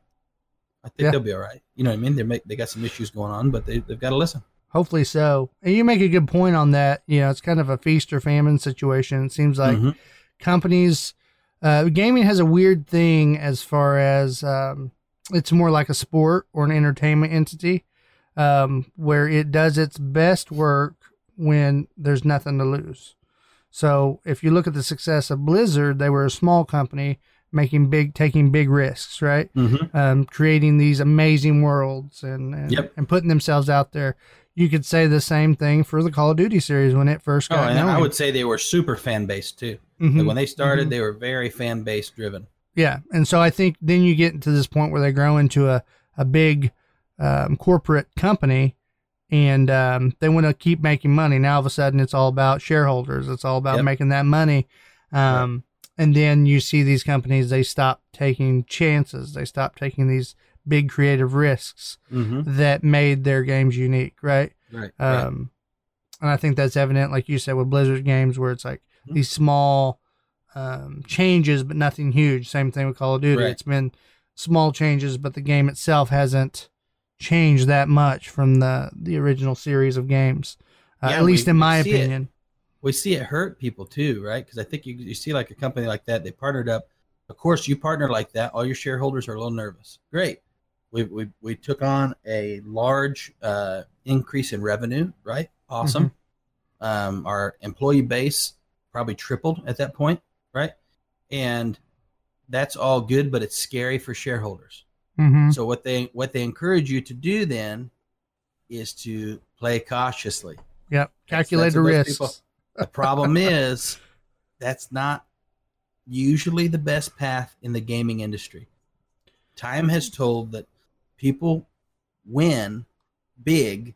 I think Yeah. they'll be all right. You know what I mean? They make they got some issues going on, but they they've got to listen. Hopefully so. And you make a good point on that. You know, it's kind of a feast or famine situation. It seems like Mhm. companies. Uh, gaming has a weird thing as far as um, it's more like a sport or an entertainment entity, um, where it does its best work when there's nothing to lose. So if you look at the success of Blizzard, they were a small company making big, taking big risks, right? Mm-hmm. Um, creating these amazing worlds and and, Yep. and putting themselves out there. You could say the same thing for the Call of Duty series when it first Oh, got and I would say they were super fan based too. Mhm. Like when they started, Mhm. they were very fan based driven. Yeah, and so I think then you get to this point where they grow into a a big um, corporate company, and um, they want to keep making money. Now all of a sudden, it's all about shareholders. It's all about Yep. making that money. Um, And then you see these companies they stop taking chances. They stop taking these big creative risks Mm-hmm. that made their games unique, right? Right. right. Um, and I think that's evident, like you said, with Blizzard games, where it's like Mhm. these small um, changes, but nothing huge. Same thing with Call of Duty. Right. It's been small changes, but the game itself hasn't changed that much from the the original series of games. Uh, Yeah, at least we- in my see it. opinion. we see it hurt people too, right? Because I think you, you see like a company like that, they partnered up. Of course, you partner like that, all your shareholders are a little nervous. Great. We, we, we took on a large uh, increase in revenue, right? Awesome. Um, our employee base probably tripled at that point, right? And that's all good, but it's scary for shareholders. hmm So what they what they encourage you to do then is to play cautiously. Yep. Calculate the risks. people- The problem <laughs> is that's not usually the best path in the gaming industry. Time has told that people win big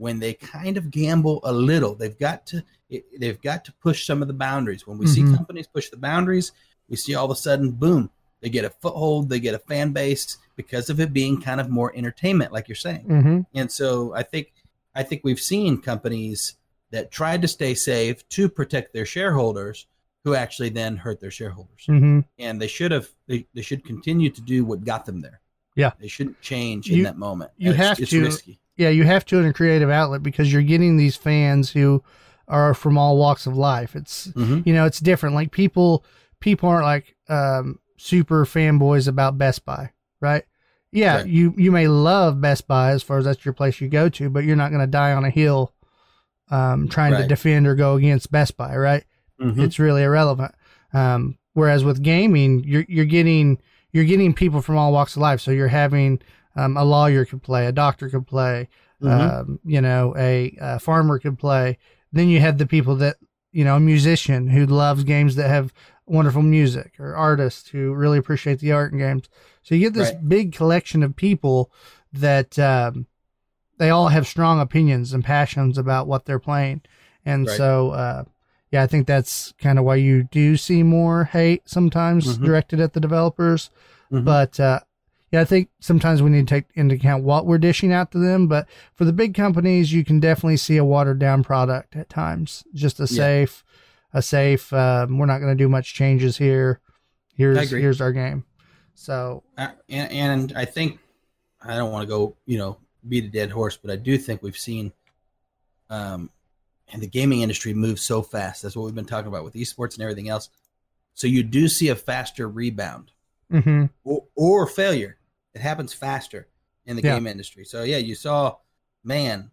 when they kind of gamble a little. They've got to it- they've got to push some of the boundaries. When we see Mhm. companies push the boundaries, we see all of a sudden boom, they get a foothold, they get a fan base because of it being kind of more entertainment like you're saying. hmm And so I think I think we've seen companies that tried to stay safe to protect their shareholders who actually then hurt their shareholders. hmm And they should have they, they should continue to do what got them there. Yeah. They shouldn't change You- in that moment. you It's- have it's to- risky. Yeah, you have to in a creative outlet because you're getting these fans who are from all walks of life. It's Mhm. you know it's different. Like people people aren't like um, super fanboys about Best Buy, right? Yeah, Right. you you may love Best Buy as far as that's your place you go to, but you're not going to die on a hill um, trying to defend or go against Best Buy, right? Mhm. it's really irrelevant. Um, whereas with gaming, you're you're getting you're getting people from all walks of life. So you're having um, a lawyer could play, a doctor could play, Mhm. um, you know, a, a farmer could play. Then you have the people that you know, a musician who loves games that have wonderful music, or artists who really appreciate the art in games. So you get this Right. big collection of people that um, they all have strong opinions and passions about what they're playing, and Right. so. Uh, yeah, I think that's kind of why you do see more hate sometimes Mhm. directed at the developers. Mhm. But uh, yeah, I think sometimes we need to take into account what we're dishing out to them. But for the big companies, you can definitely see a watered down product at times. Just a Yeah. safe, a safe. Um, we're not going to do much changes here. Here's here's our game. So Uh, and, and I think I don't want to go, you know, beat a dead horse, but I do think we've seen, um, and the gaming industry moves so fast. That's what we've been talking about with esports and everything else. So you do see a faster rebound hmm or, or failure. It happens faster in the Yeah. game industry. So yeah, you saw, man,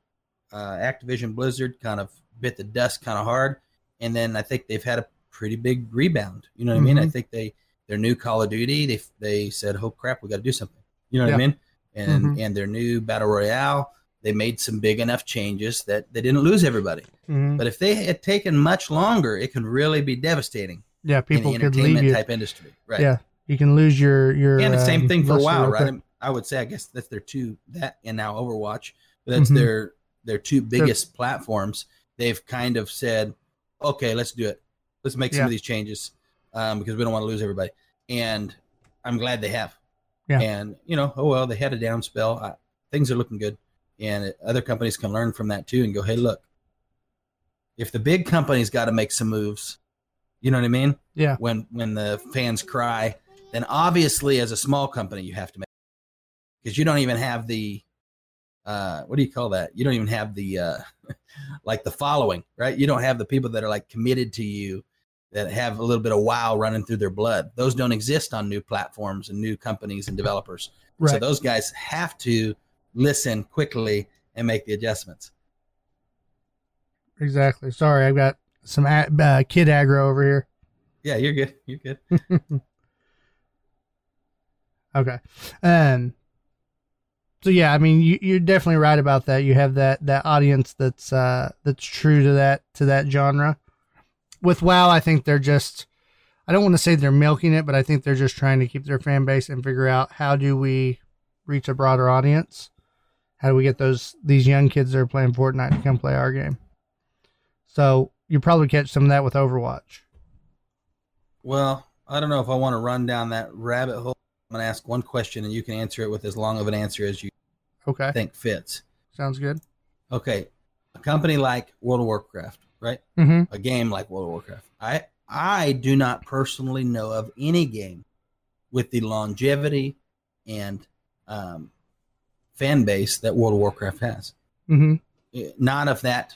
uh, Activision Blizzard kind of bit the dust kind of hard, and then I think they've had a pretty big rebound. You know what I mean? I Mhm. think they their new Call of Duty they they said, "Oh crap, we got to do something." You know what Yeah. I mean? And Mhm. and their new battle royale, they made some big enough changes that they didn't lose everybody. hmm But if they had taken much longer, it can really be devastating yeah, people in the could leave entertainment you. type industry. Right. Yeah, you can lose your your. And the same um, thing for WoW, right? quick. I'm- would say I guess that's their two that and now Overwatch. But that's Mhm. their their two biggest platforms. They've kind of said, okay, let's do it. Let's make some Yeah. of these changes um, because we don't want to lose everybody. And I'm glad they have. Yeah. And you know, oh well, they had a down spell. I, things are looking good, and other companies can learn from that too and go, hey, look, if the big companies got to make some moves, you know what I mean? Yeah. When when the fans cry, then obviously as a small company you have to make because you don't even have the uh what do you call that? You don't even have the uh <laughs> like the following, right? You don't have the people that are like committed to you that have a little bit of wow running through their blood. Those don't exist on new platforms and new companies and developers. Right. So those guys have to listen quickly and make the adjustments. exactly. Sorry, I've got some uh, kid aggro over here. Yeah, you're good. You're good. <laughs> Okay. Um. So yeah, I mean, you, you're definitely right about that. You have that that audience that's uh that's true to that to that genre. With WoW, I think they're just. I don't want to say they're milking it, but I think they're just trying to keep their fan base and figure out how do we reach a broader audience. How do we get those these young kids that are playing Fortnite to come play our game? So you probably catch some of that with Overwatch. Well, I don't know if I want to run down that rabbit hole. I'm going to ask one question and you can answer it with as long of an answer as you Okay, think fits. sounds good. Okay. A company like World of Warcraft, right? Mm-hmm. A game like World of Warcraft. I I do not personally know of any game with the longevity and um, fan base that World of Warcraft has. Mm-hmm. Eh, Not of that.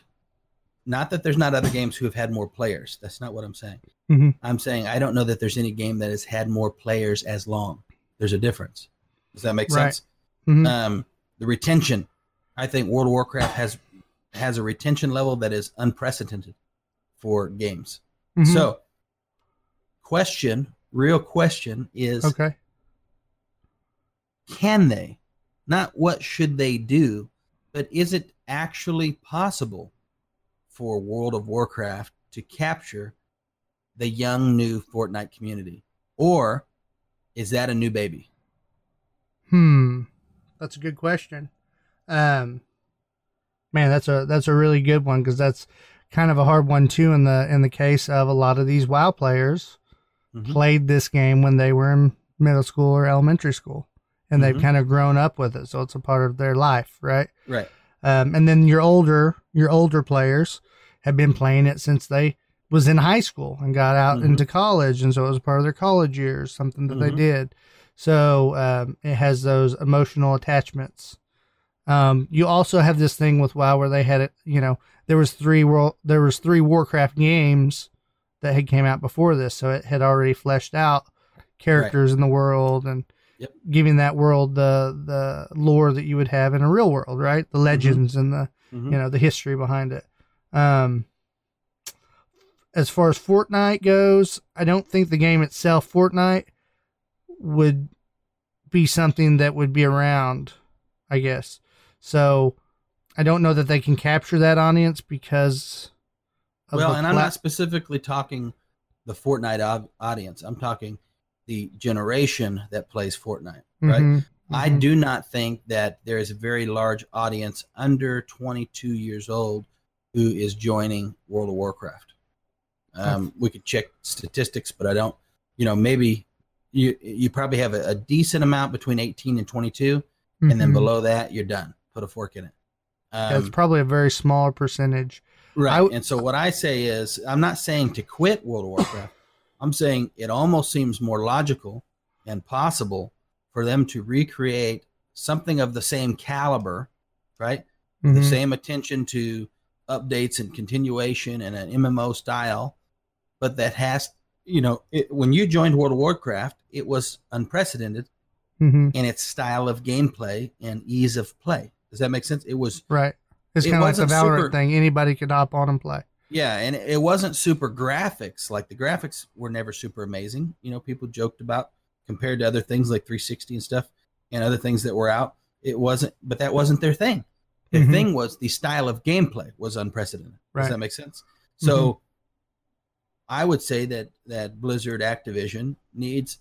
Not that there's not other games who have had more players. That's not what I'm saying. Mhm. I'm saying I don't know that there's any game that has had more players as long. There's a difference. Does that make Right. sense? Mhm. Um, the retention. I think World of Warcraft has has a retention level that is unprecedented for games. Mhm. So, question, real question is okay. can they? Not what should they do, but is it actually possible for World of Warcraft to capture the young new Fortnite community? Or is that a new baby? Hmm, that's a good question. Um, man, that's a that's a really good one because that's kind of a hard one too. In the in the case of a lot of these WoW players, Mhm. played this game when they were in middle school or elementary school, and they've Mhm. kind of grown up with it, so it's a part of their life, right? Right. Um, and then your older your older players have been playing it since they was in high school and got out Mhm. into college, and so it was part of their college years, something that they Mhm. did. So um, it has those emotional attachments. Um, you also have this thing with WoW where they had it. You know, there was three world, there was three Warcraft games that had came out before this, so it had already fleshed out characters in the world and Yep. giving that world the the lore that you would have in a real world, right? The legends and the Mhm. you know the history behind it. Um, as far as Fortnite goes, I don't think the game itself, Fortnite, would be something that would be around. I guess so. I don't know that they can capture that audience because. of Well, and I'm not specifically talking the Fortnite au- audience. I'm talking the generation that plays Fortnite, right? Mhm, I do not think that there is a very large audience under 22 years old who is joining World of Warcraft. Um, we could check statistics, but I don't. You know, maybe you you probably have a, a decent amount between 18 and 22, and then Mhm. below that, you're done. Put a fork in it. Um, probably a very small percentage. Right. W- and so what I say is, I'm not saying to quit World of Warcraft. <coughs> I'm saying it almost seems more logical and possible for them to recreate something of the same caliber, right? The Mhm. same attention to updates and continuation and an MMO style, but that has, you know, it, when you joined World of Warcraft, it was unprecedented Mhm. in its style of gameplay and ease of play. Does that make sense? It was Right. It's It kind of like the Valorant super- thing. Anybody could hop on and play. Yeah, and it wasn't super graphics. Like the graphics were never super amazing. You know, people joked about compared to other things like 360 and stuff and other things that were out. It wasn't, but that wasn't their thing. Their Mhm. thing was the style of gameplay was unprecedented. Right. Does that make sense? So I would say that that Blizzard Activision needs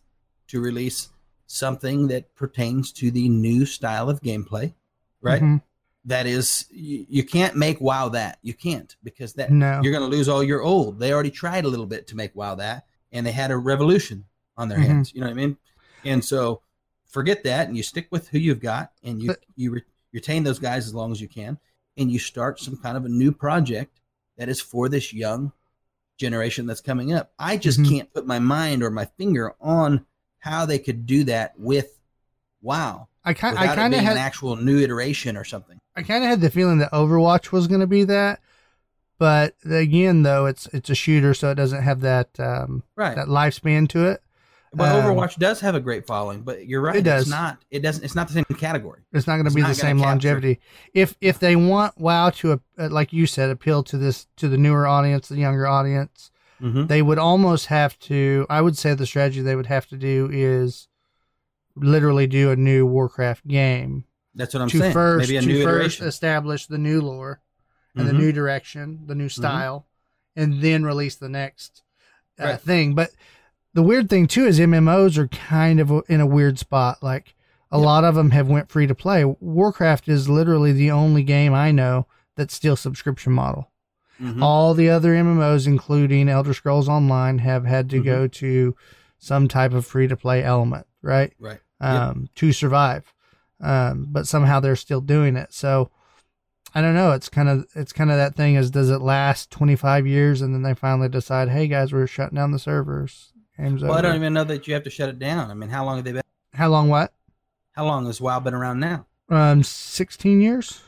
to release something that pertains to the new style of gameplay, right? Mhm. That is, you, you can't make WoW that. You can't because that No. you're going to lose all your old. They already tried a little bit to make WoW that, and they had a revolution on their Mhm. hands. You know what I mean? And so, forget that, and you stick with who you've got, and you But- you re- retain those guys as long as you can, and you start some kind of a new project that is for this young generation that's coming up. I just Mhm. can't put my mind or my finger on how they could do that with WoW I kind I kind of had an actual new iteration or something. I kind of had the feeling that Overwatch was going to be that, But again, though, it's it's a shooter, so it doesn't have that um, Right. that lifespan to it. But um, Overwatch does have a great following. But you're right. It does. It's not. It doesn't. It's not the same category. It's not going to be the same capture- longevity. If if they want WoW to, uh, like you said, appeal to this to the newer audience, the younger audience, Mm-hmm. they would almost have to. I would say the strategy they would have to do is literally do a new Warcraft game That's what I'm to saying. first Maybe a to first iteration. establish the new lore and the Mhm. new direction, the new style, and then release the next uh, Right. thing. But the weird thing too is MMOs are kind of in a weird spot. Like a lot of them have went free to play. Warcraft is literally the only game I know that's still subscription model. Mhm. All the other MMOs, including Elder Scrolls Online, have had to Mhm. go to some type of free to play element, right? Right. um, to survive. Um, but somehow they're still doing it. So I don't know. It's kind of it's kind of that thing is does it last 25 years and then they finally decide, hey guys, we're shutting down the servers. Game's Well, I don't even know that you have to shut it down. I mean, how long have they been? How long? What? How long has WoW been around now? Um, 16 years.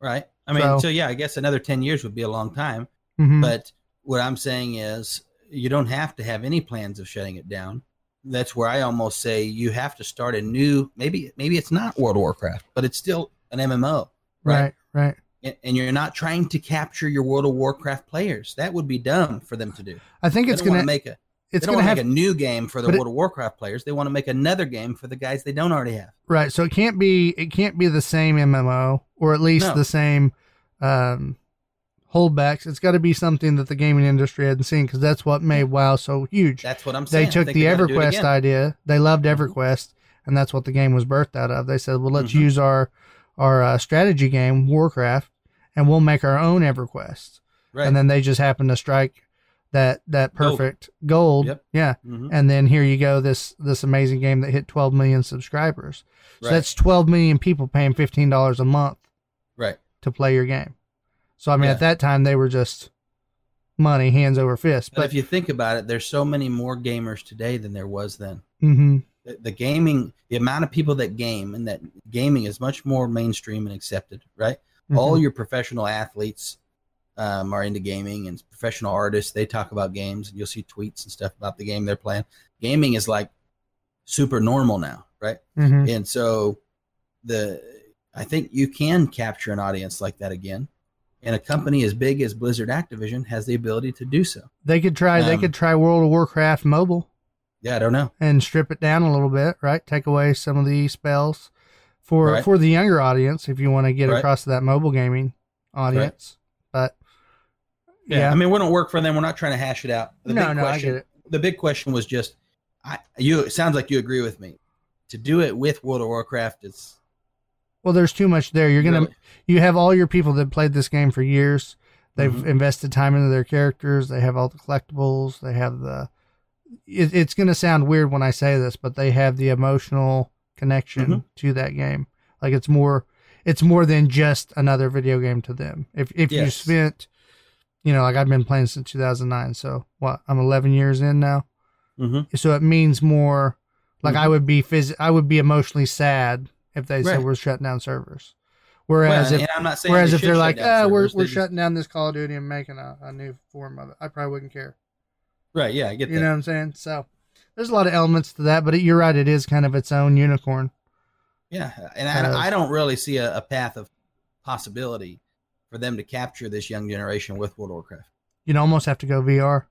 Right. I mean, So- so, yeah, I guess another ten years would be a long time. hmm But what I'm saying is, you don't have to have any plans of shutting it down. That's where I almost say you have to start a new. Maybe maybe it's not World of Warcraft, but it's still an MMO, right? right, right. And, you're not trying to capture your World of Warcraft players. That would be dumb for them to do. I think it's gonna to make a. it's they don't gonna want to have make a new game for the but it- World of Warcraft players. They want to make another game for the guys they don't already have. right. So it can't be it can't be the same MMO or at least No. the same um holdbacks. It's got to be something that the gaming industry hadn't seen because that's what made WoW so huge. That's what I'm saying. They took the they gotta do it EverQuest idea. They loved Mhm. EverQuest, and that's what the game was birthed out of. They said, "Well, let's Mhm. use our our uh, strategy game, Warcraft, and we'll make our own EverQuest." Right. And then they just happened to strike that that perfect gold. Yep. Yeah. Mhm. And then here you go, this this amazing game that hit 12 million subscribers. So Right. that's 12 million people paying $15 a month right. to play your game. So I mean, Yeah. at that time they were just money, hands over fist. But But if you think about it, there's so many more gamers today than there was then. hmm The, the gaming, the amount of people that game, and that gaming is much more mainstream and accepted. Right. All Mm-hmm. your professional athletes um, are into gaming, and professional artists they talk about games, and you'll see tweets and stuff about the game they're playing. Gaming is like super normal now, right? hmm And so the I think you can capture an audience like that again. And a company as big as Blizzard Activision has the ability to do so. They could try. they Um, could try World of Warcraft mobile Yeah, I don't know. and strip it down a little bit, right? Take away some of the spells for Right. for the younger audience if you want to get Right. across to that mobile gaming audience. Yeah. yeah, I mean, we don't work for them. We're not trying to hash it out. The no, big no, I question, get it. The big question was just, I you. It sounds like you agree with me. To do it with World of Warcraft is Well, there's too much there. You're gonna really- you have all your people that played this game for years. They've Mhm. invested time into their characters. They have all the collectibles. They have the. It, it's going to sound weird when I say this, but they have the emotional connection Mhm. to that game. Like it's more, it's more than just another video game to them. If if you Yes. spent, you know, like I've been playing since 2009, so what? I'm 11 years in now, Mhm. so it means more. Like I Mhm. would be phys- I would be emotionally sad if they said we're shutting down servers. Whereas Well, if I'm not saying Whereas they if they're like, ah, we're we're just- shutting down this Call of Duty and making a, a new form of it, I probably wouldn't care. right, yeah, I get You that. know what I'm saying? So there's a lot of elements to that, but it, you're right, it is kind of its own unicorn. Yeah, and I, Uh, I don't really see a, a path of possibility for them to capture this young generation with World of Warcraft. You'd almost have to go VR.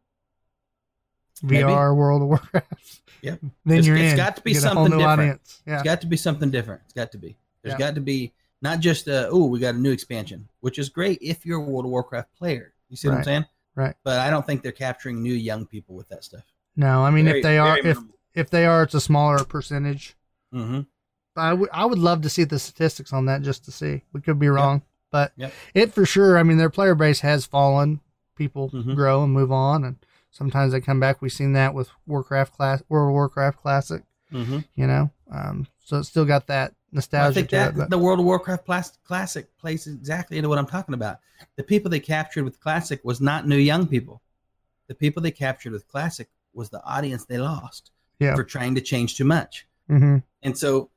Maybe. VR World of Warcraft. <laughs> Yep. <laughs> then It's- you're it's in. got to be You a whole something new different. audience. Yeah. It's got to be something different. It's got to be. There's Yeah. got to be not just uh, oh, we got a new expansion, which is great if you're a World of Warcraft player. You see what I'm saying? Right. But I don't think they're capturing new young people with that stuff. no, I mean Very- if they are if if they are, it's a smaller percentage. Mhm. I would I would love to see the statistics on that just to see. We could be wrong, but Yep. it for sure. I mean, their player base has fallen. People Mhm. grow and move on, and sometimes they come back. We've seen that with Warcraft class, World of Warcraft Classic. Mhm. You know, um, so it's still got that I nostalgia think to that it. But the World of Warcraft plas- Classic plays exactly into what I'm talking about. The people they captured with Classic was not new young people. The people they captured with Classic was the audience they lost Yeah. for trying to change too much. hmm And so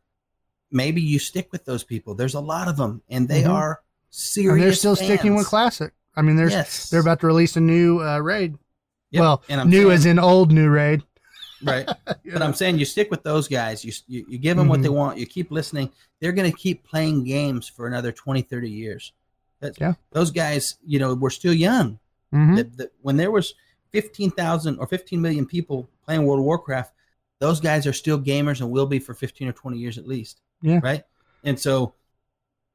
maybe you stick with those people. There's a lot of them, and they Mhm. are serious. and they're still sticking with. Classic. I mean, there's yes. they're about to release a new uh, raid. Yep, Well, and I'm new saying- as in old new raid. <laughs> right. You But? I'm saying you stick with those guys. You you, you give them what Mhm. they want. You keep listening. They're going to keep playing games for another 20, 30 years. That's, Yeah. Those guys, you know, were still young. Mhm. That- that when there was 15,000 or 15 million people playing World of Warcraft, those guys are still gamers and will be for 15 or 20 years at least. Yeah. Right. And so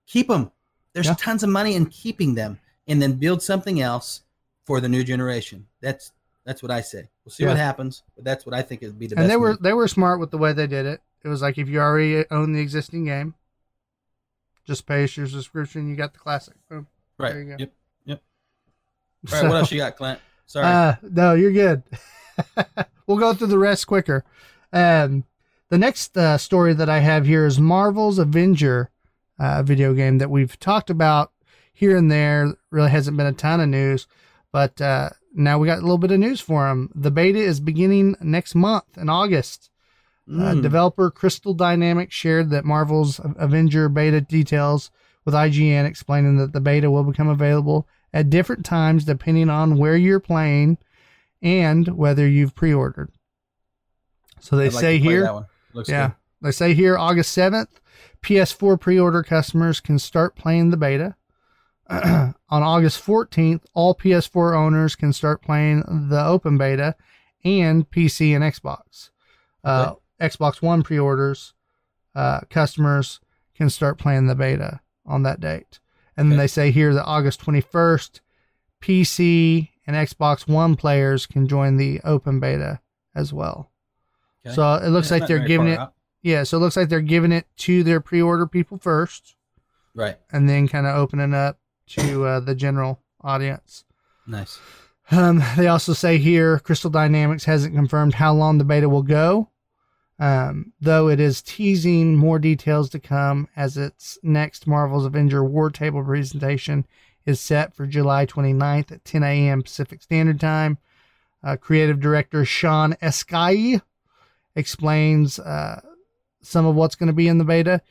keep them. There's Yeah. tons of money in keeping them and then build something else for the new generation. That's that's what I say. We'll see what happens, but that's what I think would be the and best. And they were move. they were smart with the way they did it. It was like if you already own the existing game, just pay us your subscription. You got the classic. Boom. right. there you go. Yep. Yep. <laughs> All right. What else you got, Clint? Sorry. Uh, no, you're good. <laughs> we'll go through the rest quicker. Um, the next uh, story that I have here is Marvel's Avenger uh, video game that we've talked about here and there. Really hasn't been a ton of news, but uh, now we got a little bit of news for them. The beta is beginning next month in August. Uh, Mm. developer Crystal Dynamics shared that Marvel's Avenger beta details with IGN, explaining that the beta will become available at different times depending on where you're playing and whether you've pre-ordered. So they I'd say here. Yeah, good. they say here August 7th, PS4 pre-order customers can start playing the beta. <clears throat> on August 14th, all PS4 owners can start playing the open beta and PC and Xbox. Uh, Xbox One pre-orders uh, customers can start playing the beta on that date. And then they say here that August 21st, PC and Xbox One players can join the open beta as well. Okay. So it looks Yeah, like they're giving it out. Yeah, so it looks like they're giving it to their pre-order people first, Right. and then kind of opening up to uh, the general audience. Nice. Um, they also say here Crystal Dynamics hasn't confirmed how long the beta will go, um, though it is teasing more details to come as its next Marvel's Avenger War Table presentation is set for July 29th at 10 a.m. Pacific Standard Time. Uh, creative director Shaun Escayg explains uh, some of what's going to be in the beta.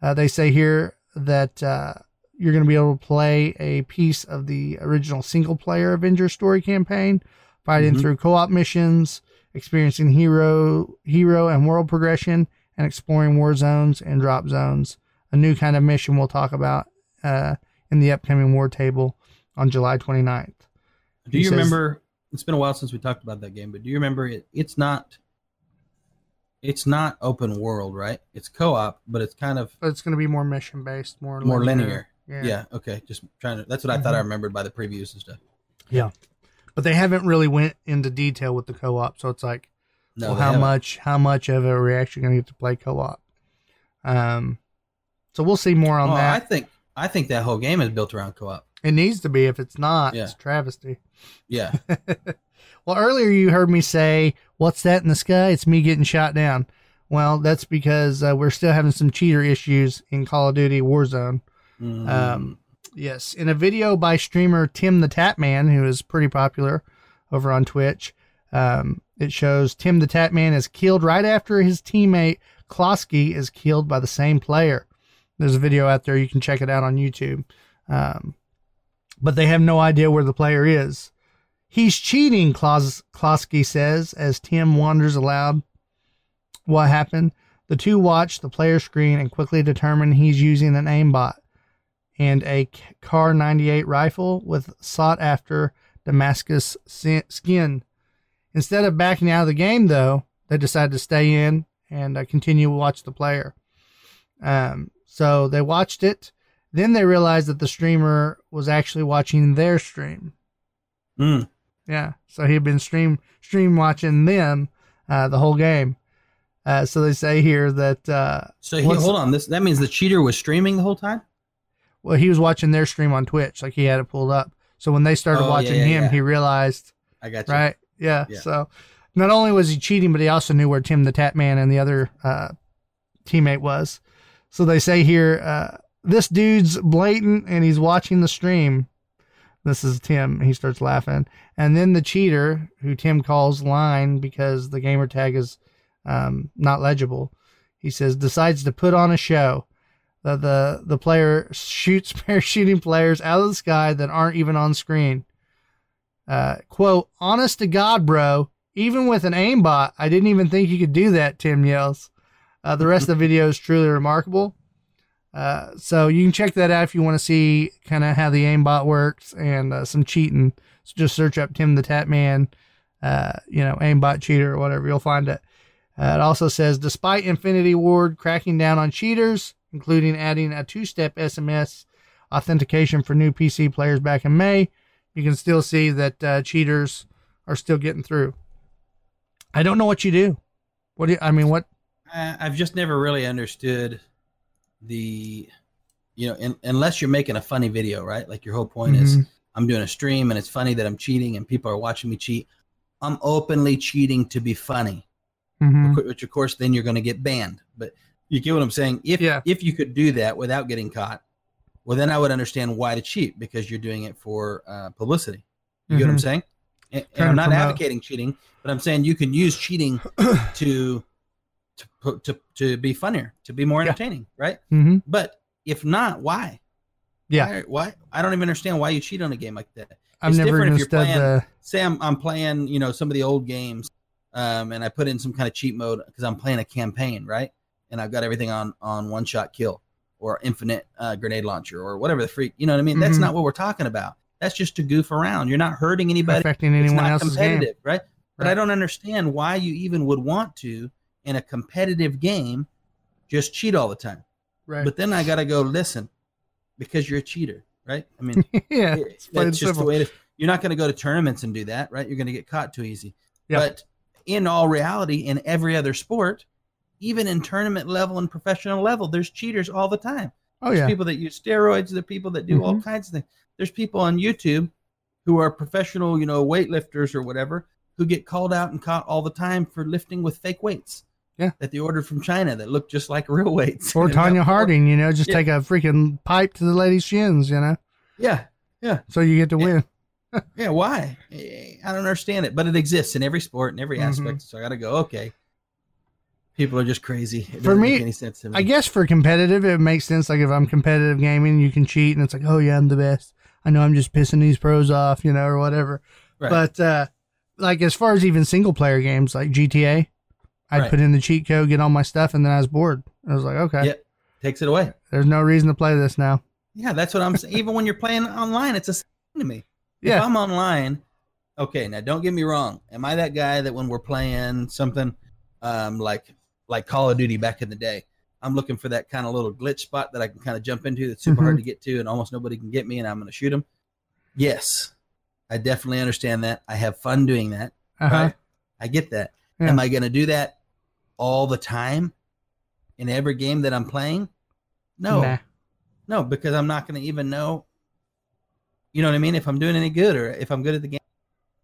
Uh, they say here that uh, you're going to be able to play a piece of the original single player Avenger story campaign, fighting Mhm. through co-op missions, experiencing hero hero and world progression, and exploring war zones and drop zones. A new kind of mission we'll talk about uh, in the upcoming war table on July 29th. Do He you says- remember? It's been a while since we talked about that game, but do you remember it? It's not. It's not open world, right? It's co-op, but it's kind of But it's going to be more mission based, more more linear. Yeah. Yeah. Okay. Just trying to. That's what I thought I Mhm. remembered by the previews and stuff. Yeah, but they haven't really went into detail with the co-op, so it's like No. well, how haven't. much how much of it are we actually going to get to play co-op? Um, so we'll see more on Oh, I think I think that whole game is built around co-op. it needs to be. If it's not, Yeah. it's a travesty. Yeah. <laughs> well, earlier you heard me say, "What's that in the sky?" It's me getting shot down. Well, that's because uh, we're still having some cheater issues in Call of Duty Warzone. Mm. Um, yes, in a video by streamer Tim the Tatman, who is pretty popular over on Twitch, um, it shows Tim the Tatman is killed right after his teammate Cloakzy is killed by the same player. There's a video out there. You can check it out on YouTube. Um, but they have no idea where the player is. He's cheating, Klos- Cloakzy says as Tim wonders aloud what happened. The two watch the player screen and quickly determine he's using an aimbot and a Kar 98 rifle with sought after Damascus skin. Instead of backing out of the game, though, they decide to stay in and uh, continue to watch the player. Um, so they watched it. Then they realized that the streamer was actually watching their stream. Mm. Yeah, so he'd been stream stream watching them uh, the whole game. Uh, so they say here that uh, So he, hold on. This that means the cheater was streaming the whole time. well, he was watching their stream on Twitch, like he had it pulled up. So when they started Oh, watching yeah, him, yeah. he realized, I got you. right? Yeah. Yeah. So not only was he cheating, but he also knew where Tim the Tatman and the other uh, teammate was. So they say here, uh, this dude's blatant and he's watching the stream. This is Tim. He starts laughing. And then the cheater, who Tim calls line because the gamer tag is um, not legible, he says, decides to put on a show. The the, the player shoots <laughs> parachuting players out of the sky that aren't even on screen. Uh, quote, honest to God, bro, even with an aimbot, I didn't even think you could do that, Tim yells. Uh, the rest of the video is truly remarkable. Uh, so you can check that out if you want to see kind of how the aimbot works and uh, some cheating. So just search up Tim the Tatman, uh, you know, aimbot cheater or whatever. You'll find it. Uh, it also says, despite Infinity Ward cracking down on cheaters, including adding a two-step SMS authentication for new PC players back in May, you can still see that uh, cheaters are still getting through. I don't know what you do. What do you, I mean? What? I've just never really understood the, you know, in, unless you're making a funny video, right? Like your whole point is Mhm. I'm doing a stream and it's funny that I'm cheating and people are watching me cheat. I'm openly cheating to be funny, Mhm. which of course then you're going to get banned. But you get what I'm saying? If Yeah. if you could do that without getting caught, well then I would understand why to cheat because you're doing it for uh, publicity. You get what I'm Mhm. saying? And, and I'm not advocating cheating, but I'm saying you can use cheating <clears throat> to to put to to be funnier, to be more Yeah. entertaining, right? Mhm. But if not, why? Yeah. Why, why? I don't even understand why you cheat on a game like that. I've It's never different if you're understood playing- the. Say I'm I'm playing, you know, some of the old games, um, and I put in some kind of cheat mode because I'm playing a campaign, right? And I've got everything on on one shot kill or infinite uh, grenade launcher or whatever the freak. You know what I mean? That's Mhm. not what we're talking about. That's just to goof around. You're not hurting anybody. affecting It's not else's game. competitive, right? But I don't understand why you even would want to in a competitive game just cheat all the time. Right. But then I got to go listen because you're a cheater, right? I mean, <laughs> yeah. it- It's that's just the way it is. You're not going to go to tournaments and do that, right? You're going to get caught too easy. Yeah. But in all reality, in every other sport, even in tournament level and professional level, there's cheaters all the time. Oh There's yeah. people that use steroids. There are people that do all Mhm. kinds of things. There's people on YouTube who are professional, you know, weightlifters or whatever, who get called out and caught all the time for lifting with fake weights. Yeah. That they ordered from China that look just like real weights. Or <laughs> Tonya Harding, you know, just Yeah. take a freaking pipe to the lady's shins, you know, Yeah. Yeah. So you get to win. <laughs> Yeah. Why? I don't understand it, but it exists in every sport, and every Mhm. aspect. So I got to go, okay. People are just crazy. It For me, make any sense to me. I guess for competitive, it makes sense. Like if I'm competitive gaming, you can cheat, and it's like, oh yeah, I'm the best. I know I'm just pissing these pros off, you know, or whatever. Right. But uh, like as far as even single player games like GTA, I'd Right. put in the cheat code, get all my stuff, and then I was bored. I was like, okay, Yeah. takes it away. there's no reason to play this now. Yeah, that's what I'm saying. Even when you're playing online, it's a thing to me. If Yeah. I'm online, okay, now don't get me wrong. Am I that guy that when we're playing something um, like like Call of Duty back in the day, I'm looking for that kind of little glitch spot that I can kind of jump into that's super Mm-hmm. hard to get to and almost nobody can get me and I'm going to shoot them? Yes, I definitely understand that. I have fun doing that. Uh-huh. Right? I get that. Yeah. Am I going to do that all the time in every game that I'm playing? No. Nah. No, because I'm not going to even know. You know what I mean? If I'm doing any good or if I'm good at the game.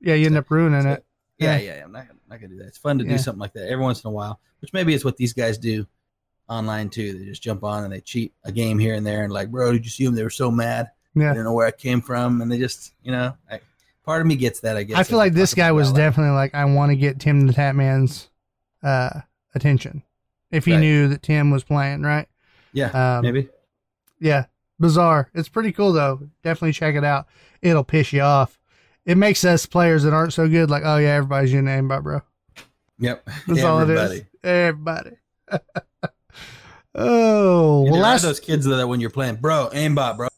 Yeah, you end up ruining So, it. Yeah, Yeah. yeah, yeah. I'm not, not going to do that. It's fun to Yeah. do something like that every once in a while, which maybe is what these guys do online too. They just jump on and they cheat a game here and there and like, bro, did you see them? They were so mad. Yeah. I don't know where I came from, and they just, you know, I, part of me gets that. I guess. I feel like this guy was definitely like, I want to get Tim the Tatman's uh, attention. If he Right. knew that Tim was playing, right? Yeah, Um, maybe. Yeah, bizarre. It's pretty cool though. Definitely check it out. It'll piss you off. It makes us players that aren't so good like, oh yeah, everybody's your name, but bro. Yep. That's all it is. Everybody. <laughs> oh, Yeah, well, last those kids though, that when you're playing, bro, aimbot, bro.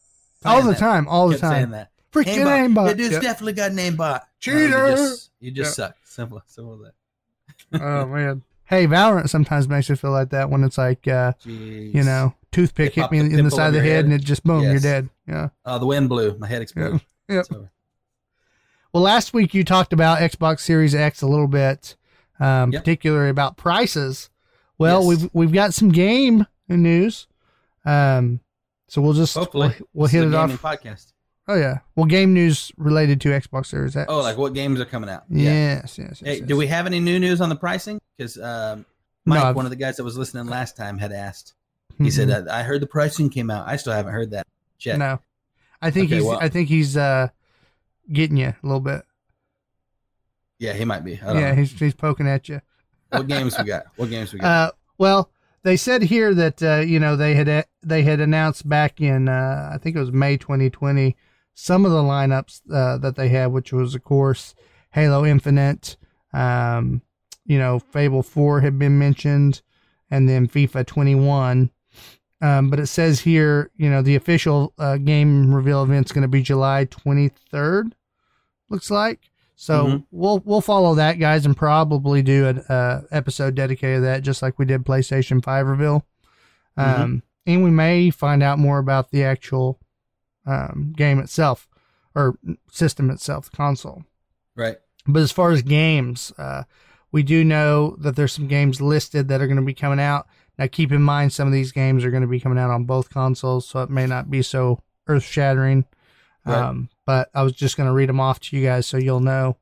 all the that. time, all the Kept saying time. that. Freaking Aimbot. aimbot. Yeah, dude's Yep. definitely got an aimbot. Cheater. No, you just, you just suck. Simple, simple as that. oh man. <laughs> Hey, Valorant sometimes makes you feel like that when it's like, uh, Jeez. you know, toothpick hit me the in the side of the head, head. and it just boom, you're dead. Yeah. Oh, the wind blew. My head exploded. Yep. Well, last week you talked about Xbox Series X a little bit, um, Yep. particularly about prices. Well, Yes. we've we've got some game news, um, so we'll just Hopefully, we'll, we'll hit it off. Podcast. Oh yeah, well, game news related to Xbox Series X. Oh, like what games are coming out? Yeah. yes, yes. yes, Hey, yes. do we have any new news on the pricing? Because um, Mike, I've- one of the guys that was listening last time, had asked. He said, Mhm. uh, "I heard the pricing came out. I still haven't heard that yet." no. I think Okay, he's well- I think he's uh getting you a little bit. Yeah, he might be. I don't Yeah, know. he's he's poking at you. What games we got? What games we got? <laughs> Uh, well, they said here that uh, you know they had they had announced back in uh, I think it was May 2020 some of the lineups uh, that they had, which was of course Halo Infinite, um, you know Fable 4 had been mentioned, and then FIFA 21. Um, but it says here, you know, the official uh, game reveal event is going to be July 23rd. Looks like. So Mhm. we'll we'll follow that, guys, and probably do an uh, episode dedicated to that, just like we did PlayStation Five reveal. Um, And we may find out more about the actual um, game itself or system itself, the console. Right. But as far as games, uh, we do know that there's some games listed that are going to be coming out. Now, keep in mind, some of these games are going to be coming out on both consoles, so it may not be so earth shattering. Right. Um, but I was just going to read them off to you guys so you'll know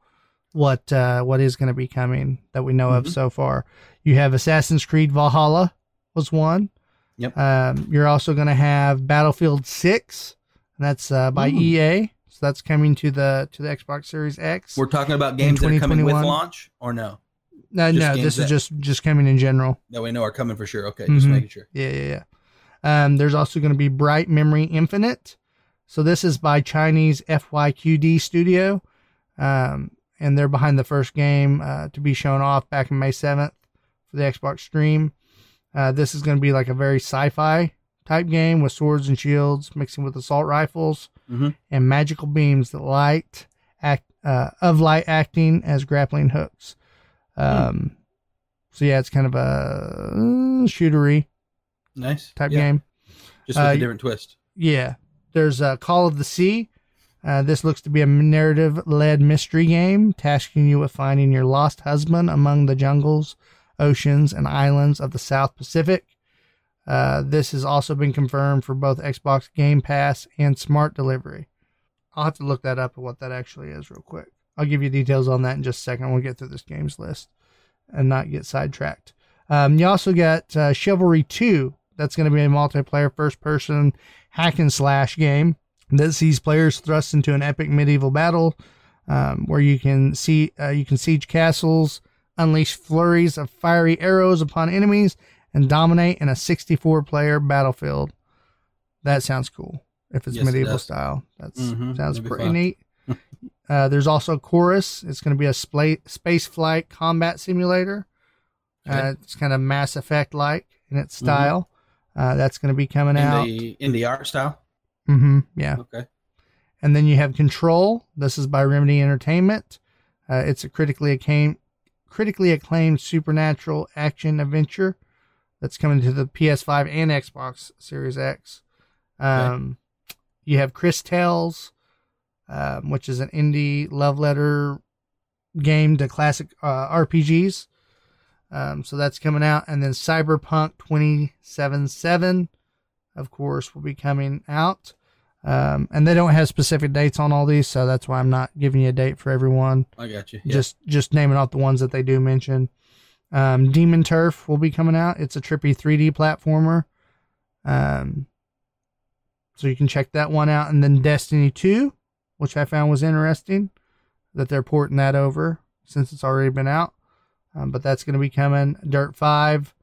what uh, what is going to be coming that we know of Mhm. so far. You have Assassin's Creed Valhalla was one. Yep. Um, you're also going to have Battlefield Six, and that's uh, by Ooh. EA. So that's coming to the to the Xbox Series X. We're talking about games that are coming with launch or no? No, Just no, this is just just coming in general. That we know are coming for sure. Okay, just Mhm. making sure. Yeah, yeah, yeah. Um, there's also going to be Bright Memory Infinite. So this is by Chinese FYQD Studio, um, and they're behind the first game uh, to be shown off back in May 7th for the Xbox stream. Uh, this is going to be like a very sci-fi type game with swords and shields mixing with assault rifles Mhm. and magical beams that light act uh, of light acting as grappling hooks. Um, So yeah, it's kind of a uh, shootery Nice type Yeah, game. just with Uh, a different twist. Yeah. There's uh, Call of the Sea. Uh, this looks to be a narrative led mystery game, tasking you with finding your lost husband among the jungles, oceans, and islands of the South Pacific. Uh, this has also been confirmed for both Xbox Game Pass and Smart Delivery. I'll have to look that up and what that actually is real quick. I'll give you details on that in just a second. We'll get through this games list and not get sidetracked. Um, you also got uh, Chivalry 2. That's going to be a multiplayer first person hack and slash game that sees players thrust into an epic medieval battle um, where you can see uh, you can siege castles, unleash flurries of fiery arrows upon enemies, and dominate in a 64 player battlefield. That sounds cool. If it's Yes, medieval does. style, that Mhm, sounds that'd pretty neat. <laughs> uh, there's also Chorus. It's going to be a space flight combat simulator. Uh, it's kind of Mass Effect like in its style. Uh, that's going to be coming In out. the in the art style. Mm-hmm. yeah. Okay. And then you have Control. This is by Remedy Entertainment. Uh, it's a critically acclaimed, critically acclaimed supernatural action adventure that's coming to the PS5 and Xbox Series X. Um, You have Cris Tales, um, which is an indie love letter game to classic uh, RPGs. Um, so that's coming out, and then Cyberpunk 2077, of course, will be coming out. Um, and they don't have specific dates on all these, so that's why I'm not giving you a date for everyone. I got you. Yeah. Just just naming off the ones that they do mention. Um, Demon Turf will be coming out. It's a trippy 3D platformer. Um, so you can check that one out. And then Destiny 2, which I found was interesting that they're porting that over since it's already been out. Um, but that's going to be coming. Dirt 5,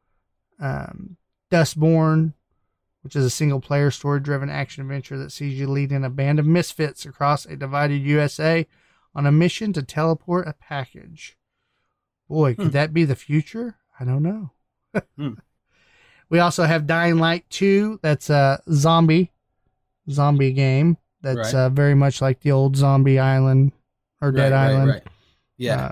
um, Dustborn, which is a single player story driven action adventure that sees you leading a band of misfits across a divided USA on a mission to teleport a package. Boy, could Hmm. that be the future? I don't know. Hmm. <laughs> We also have Dying Light 2. That's a zombie zombie game. That's Right. uh, very much like the old Zombie Island or Dead right, Island. Right. Yeah. Uh,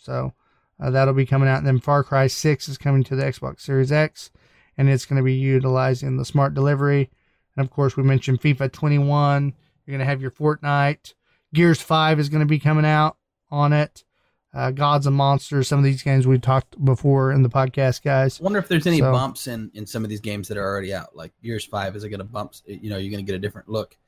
so uh, that'll be coming out. And then Far Cry 6 is coming to the Xbox Series X, and it's going to be utilizing the smart delivery. And of course, we mentioned FIFA 21. You're going to have your Fortnite. Gears 5 is going to be coming out on it. Uh, Gods and Monsters, some of these games we talked before in the podcast, guys. I wonder if there's any So- bumps in in some of these games that are already out. Like Gears Five, is it going to bumps? You know, you're going to get a different look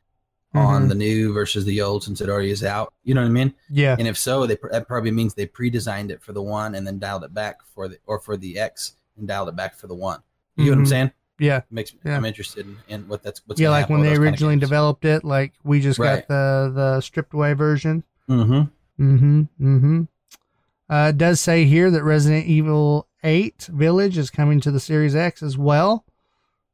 on Mhm. the new versus the old since it already is out. You know what I mean? Yeah. And if so, they that probably means they pre-designed it for the one and then dialed it back for the or for the X and dialed it back for the one. You get what I'm Mhm. saying? Yeah. Makes Yeah. I'm interested in, in what that's what's yeah, like when they those kinda originally developed it, like we just Right. got the the stripped away version. Mm-hmm. Mm-hmm. Mm-hmm. Uh, it does say here that Resident Evil 8 Village is coming to the Series X as well.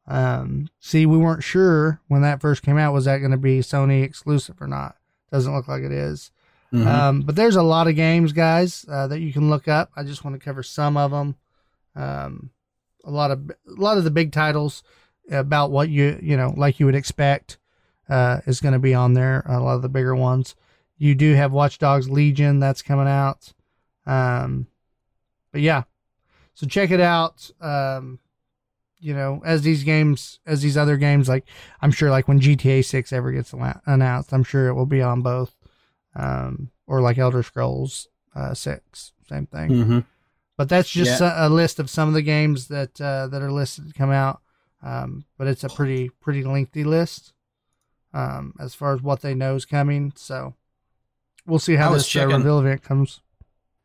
Um, see, we weren't sure when that first came out was that going to be Sony exclusive or not. Doesn't look like it is. Mhm. Um, but there's a lot of games, guys, uh, that you can look up. I just want to cover some of them. Um, a lot of a lot of the big titles about what you you know like you would expect uh, is going to be on there. A lot of the bigger ones. You do have Watch Dogs Legion that's coming out. Um, but yeah, so check it out. Um, you know, as these games, as these other games, like I'm sure, like when GTA Six ever gets announced, I'm sure it will be on both um, or like Elder Scrolls uh, Six, same thing. Mhm. But that's just Yeah. a, a list of some of the games that uh, that are listed to come out. Um, but it's a pretty pretty lengthy list um, as far as what they know is coming. So we'll see how this uh, reveal event comes.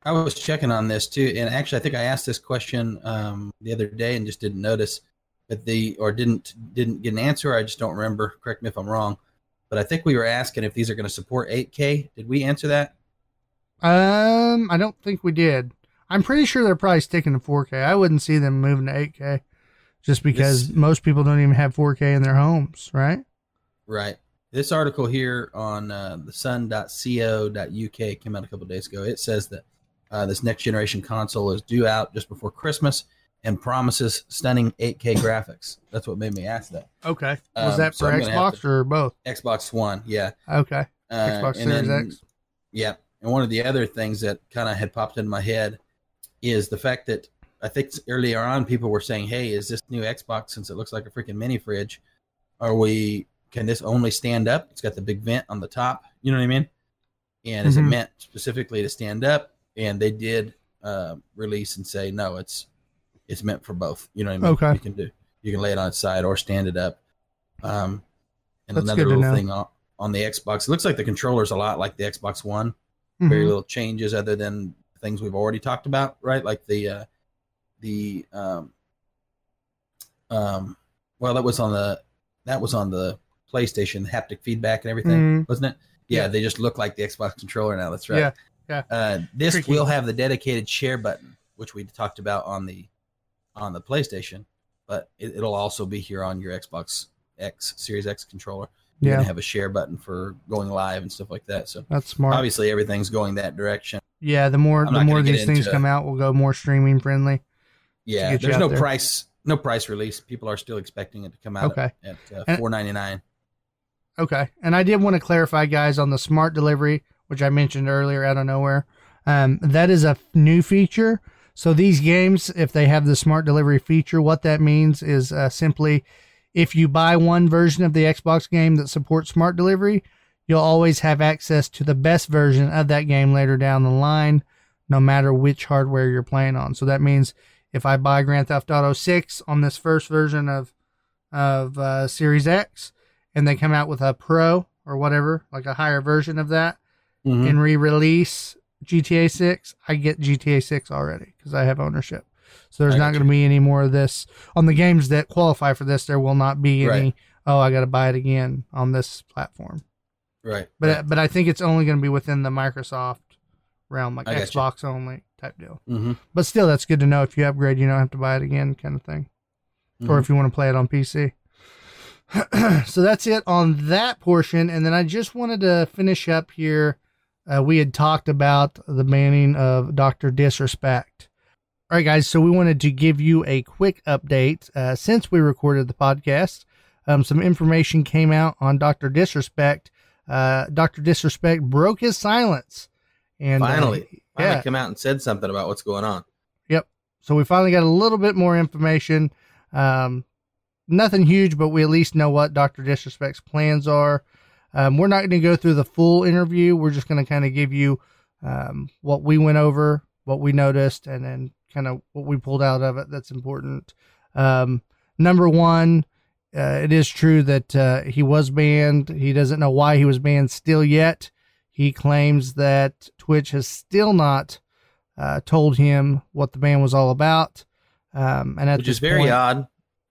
I was checking on this too, and actually, I think I asked this question um, the other day and just didn't notice, but the or didn't didn't get an answer. I just don't remember. Correct me if I'm wrong, but I think we were asking if these are going to support 8K. Did we answer that? Um, I don't think we did. I'm pretty sure they're probably sticking to 4K. I wouldn't see them moving to 8K, just because This- most people don't even have 4K in their homes, right? Right. This article here on uh, the sun.co.uk came out a couple days ago. It says that uh, this next generation console is due out just before Christmas and promises stunning 8K graphics. That's what made me ask that. Okay. Was Um, that for have Xbox or both? Xbox One, yeah. Okay. Uh, Xbox Series then- X. Yeah. And one of the other things that kind of had popped into my head is the fact that I think earlier on people were saying, "Hey, is this new Xbox since it looks like a freaking mini fridge? Are we? Can this only stand up? It's got the big vent on the top. You know what I mean? And is it Mhm. meant specifically to stand up? And they did uh, release and say, no, it's it's meant for both. You know what I mean? Okay. You can do. You can lay it on its side or stand it up. Um, and That's another little know. thing on, on the Xbox. It looks like the controller's a lot like the Xbox One very Mhm. little changes other than things we've already talked about, right? Like the uh, the um, um, well, that was on the that was on the PlayStation, the haptic feedback and everything, Mhm. wasn't it? Yeah, Yeah. they just look like the Xbox controller now. That's right. Yeah, yeah. Uh, this Tricky. will have the dedicated share button, which we talked about on the on the PlayStation, but it, it'll also be here on your Xbox X Series X controller. You're Yeah, gonna have a share button for going live and stuff like that. So that's smart. obviously everything's going that direction. Yeah, the more I'm the more these things into- come out, we'll go more streaming friendly. Yeah, there's no there. price, no price release. People are still expecting it to come out Okay. at, at uh, four ninety nine. Okay, and I did want to clarify, guys, on the smart delivery, which I mentioned earlier out of nowhere. Um, that is a new feature. So these games, if they have the smart delivery feature, what that means is uh, simply if you buy one version of the Xbox game that supports smart delivery, you'll always have access to the best version of that game later down the line, no matter which hardware you're playing on. So that means if I buy Grand Theft Auto 6 on this first version of of uh, Series X, and they come out with a Pro or whatever, like a higher version of that, Mm-hmm. and re-release GTA 6, I get GTA 6 already because I have ownership. So there's not going to be any more of this on the games that qualify for this. There will not be any. Right. Oh, I got to buy it again on this platform. Right, But right. but I think it's only going to be within the Microsoft realm, like I. Xbox only type deal. Mhm. But still, that's good to know. If you upgrade, you don't have to buy it again, kind of thing or Mhm. if you want to play it on PC. <clears throat> so that's it on that portion. And then I just wanted to finish up here. Uh, we had talked about the banning of Dr. Disrespect. All right, guys. So we wanted to give you a quick update. Uh, since we recorded the podcast, um, some information came out on Dr. Disrespect. Uh, Dr. Disrespect broke his silence. And uh, Finally. Finally yeah. come out and said something about what's going on. Yep. So we finally got a little bit more information. Um, nothing huge, but we at least know what Dr. Disrespect's plans are. Um, we're not going to go through the full interview. We're just going to kind of give you um, what we went over, what we noticed, and then kind of what we pulled out of it that's important. Um, number one, uh, it is true that uh, he was banned. He doesn't know why he was banned still yet. He claims that Twitch has still not uh, told him what the ban was all about. Um, and at Which is very point- odd,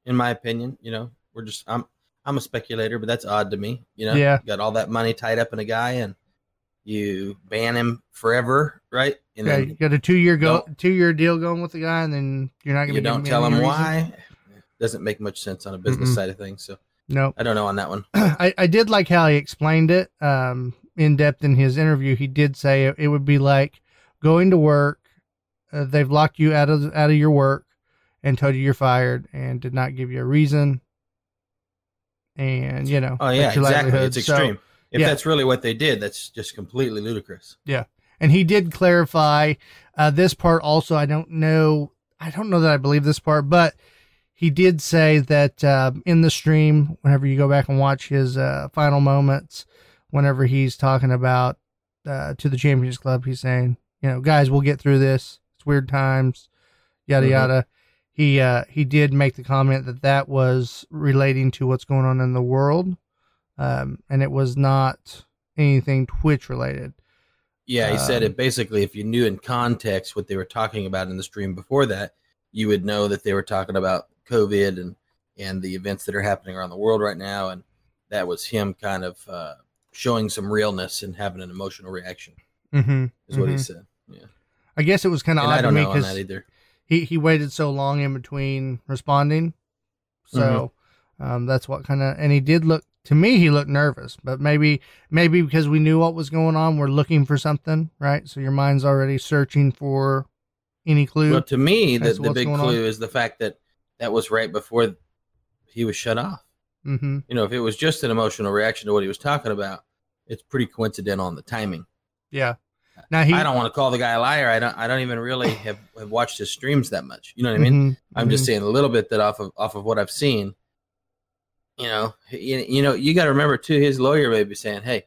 in my opinion. You know, we're just I'm I'm a speculator, but that's odd to me. You know, Yeah. got all that money tied up in a guy, and you ban him forever, right? And Yeah, then you got a two year go two year deal going with the guy, and then you're not going to. you don't tell him why. Doesn't make much sense on a business Mm-mm. side of things. So No, I don't know on that one. <clears throat> I, I did like how he explained it um, in depth in his interview. He did say it, it would be like going to work. Uh, they've locked you out of out of your work and told you you're fired and did not give you a reason. And you know, Oh yeah, exactly. It's So- extreme. if yeah. that's really what they did, that's just completely ludicrous. Yeah, and he did clarify uh, this part also i don't know i don't know that i believe this part but he did say that uh, in the stream whenever you go back and watch his uh, final moments whenever he's talking about uh, to the champions club he's saying you know guys we'll get through this it's weird times yada Mhm. yada he uh, he did make the comment that that was relating to what's going on in the world um, and it was not anything twitch related Yeah, he said Um, it basically. If you knew in context what they were talking about in the stream before that, you would know that they were talking about COVID and and the events that are happening around the world right now, and that was him kind of uh, showing some realness and having an emotional reaction. mm-hmm. Is what he Mhm. said. Yeah, I guess it was kind of odd I to me know on that because either. He, he waited so long in between responding. So Mm-hmm. um, that's what kind of, and he did look, to me, he looked nervous, but maybe, maybe because we knew what was going on, we're looking for something, right? So your mind's already searching for any clue. Well, to me, the, to the big going on. clue is the fact that that was right before he was shut off. mm-hmm. You know, if it was just an emotional reaction to what he was talking about, it's pretty coincidental on the timing. Yeah. Now he, I don't want to call the guy a liar. I don't. I don't even really <sighs> have, have watched his streams that much. You know what I mean? Mhm, I'm just mhm. saying a little bit that off of off of what I've seen. You know, you, you know, you got to remember too. His lawyer may be saying, "Hey,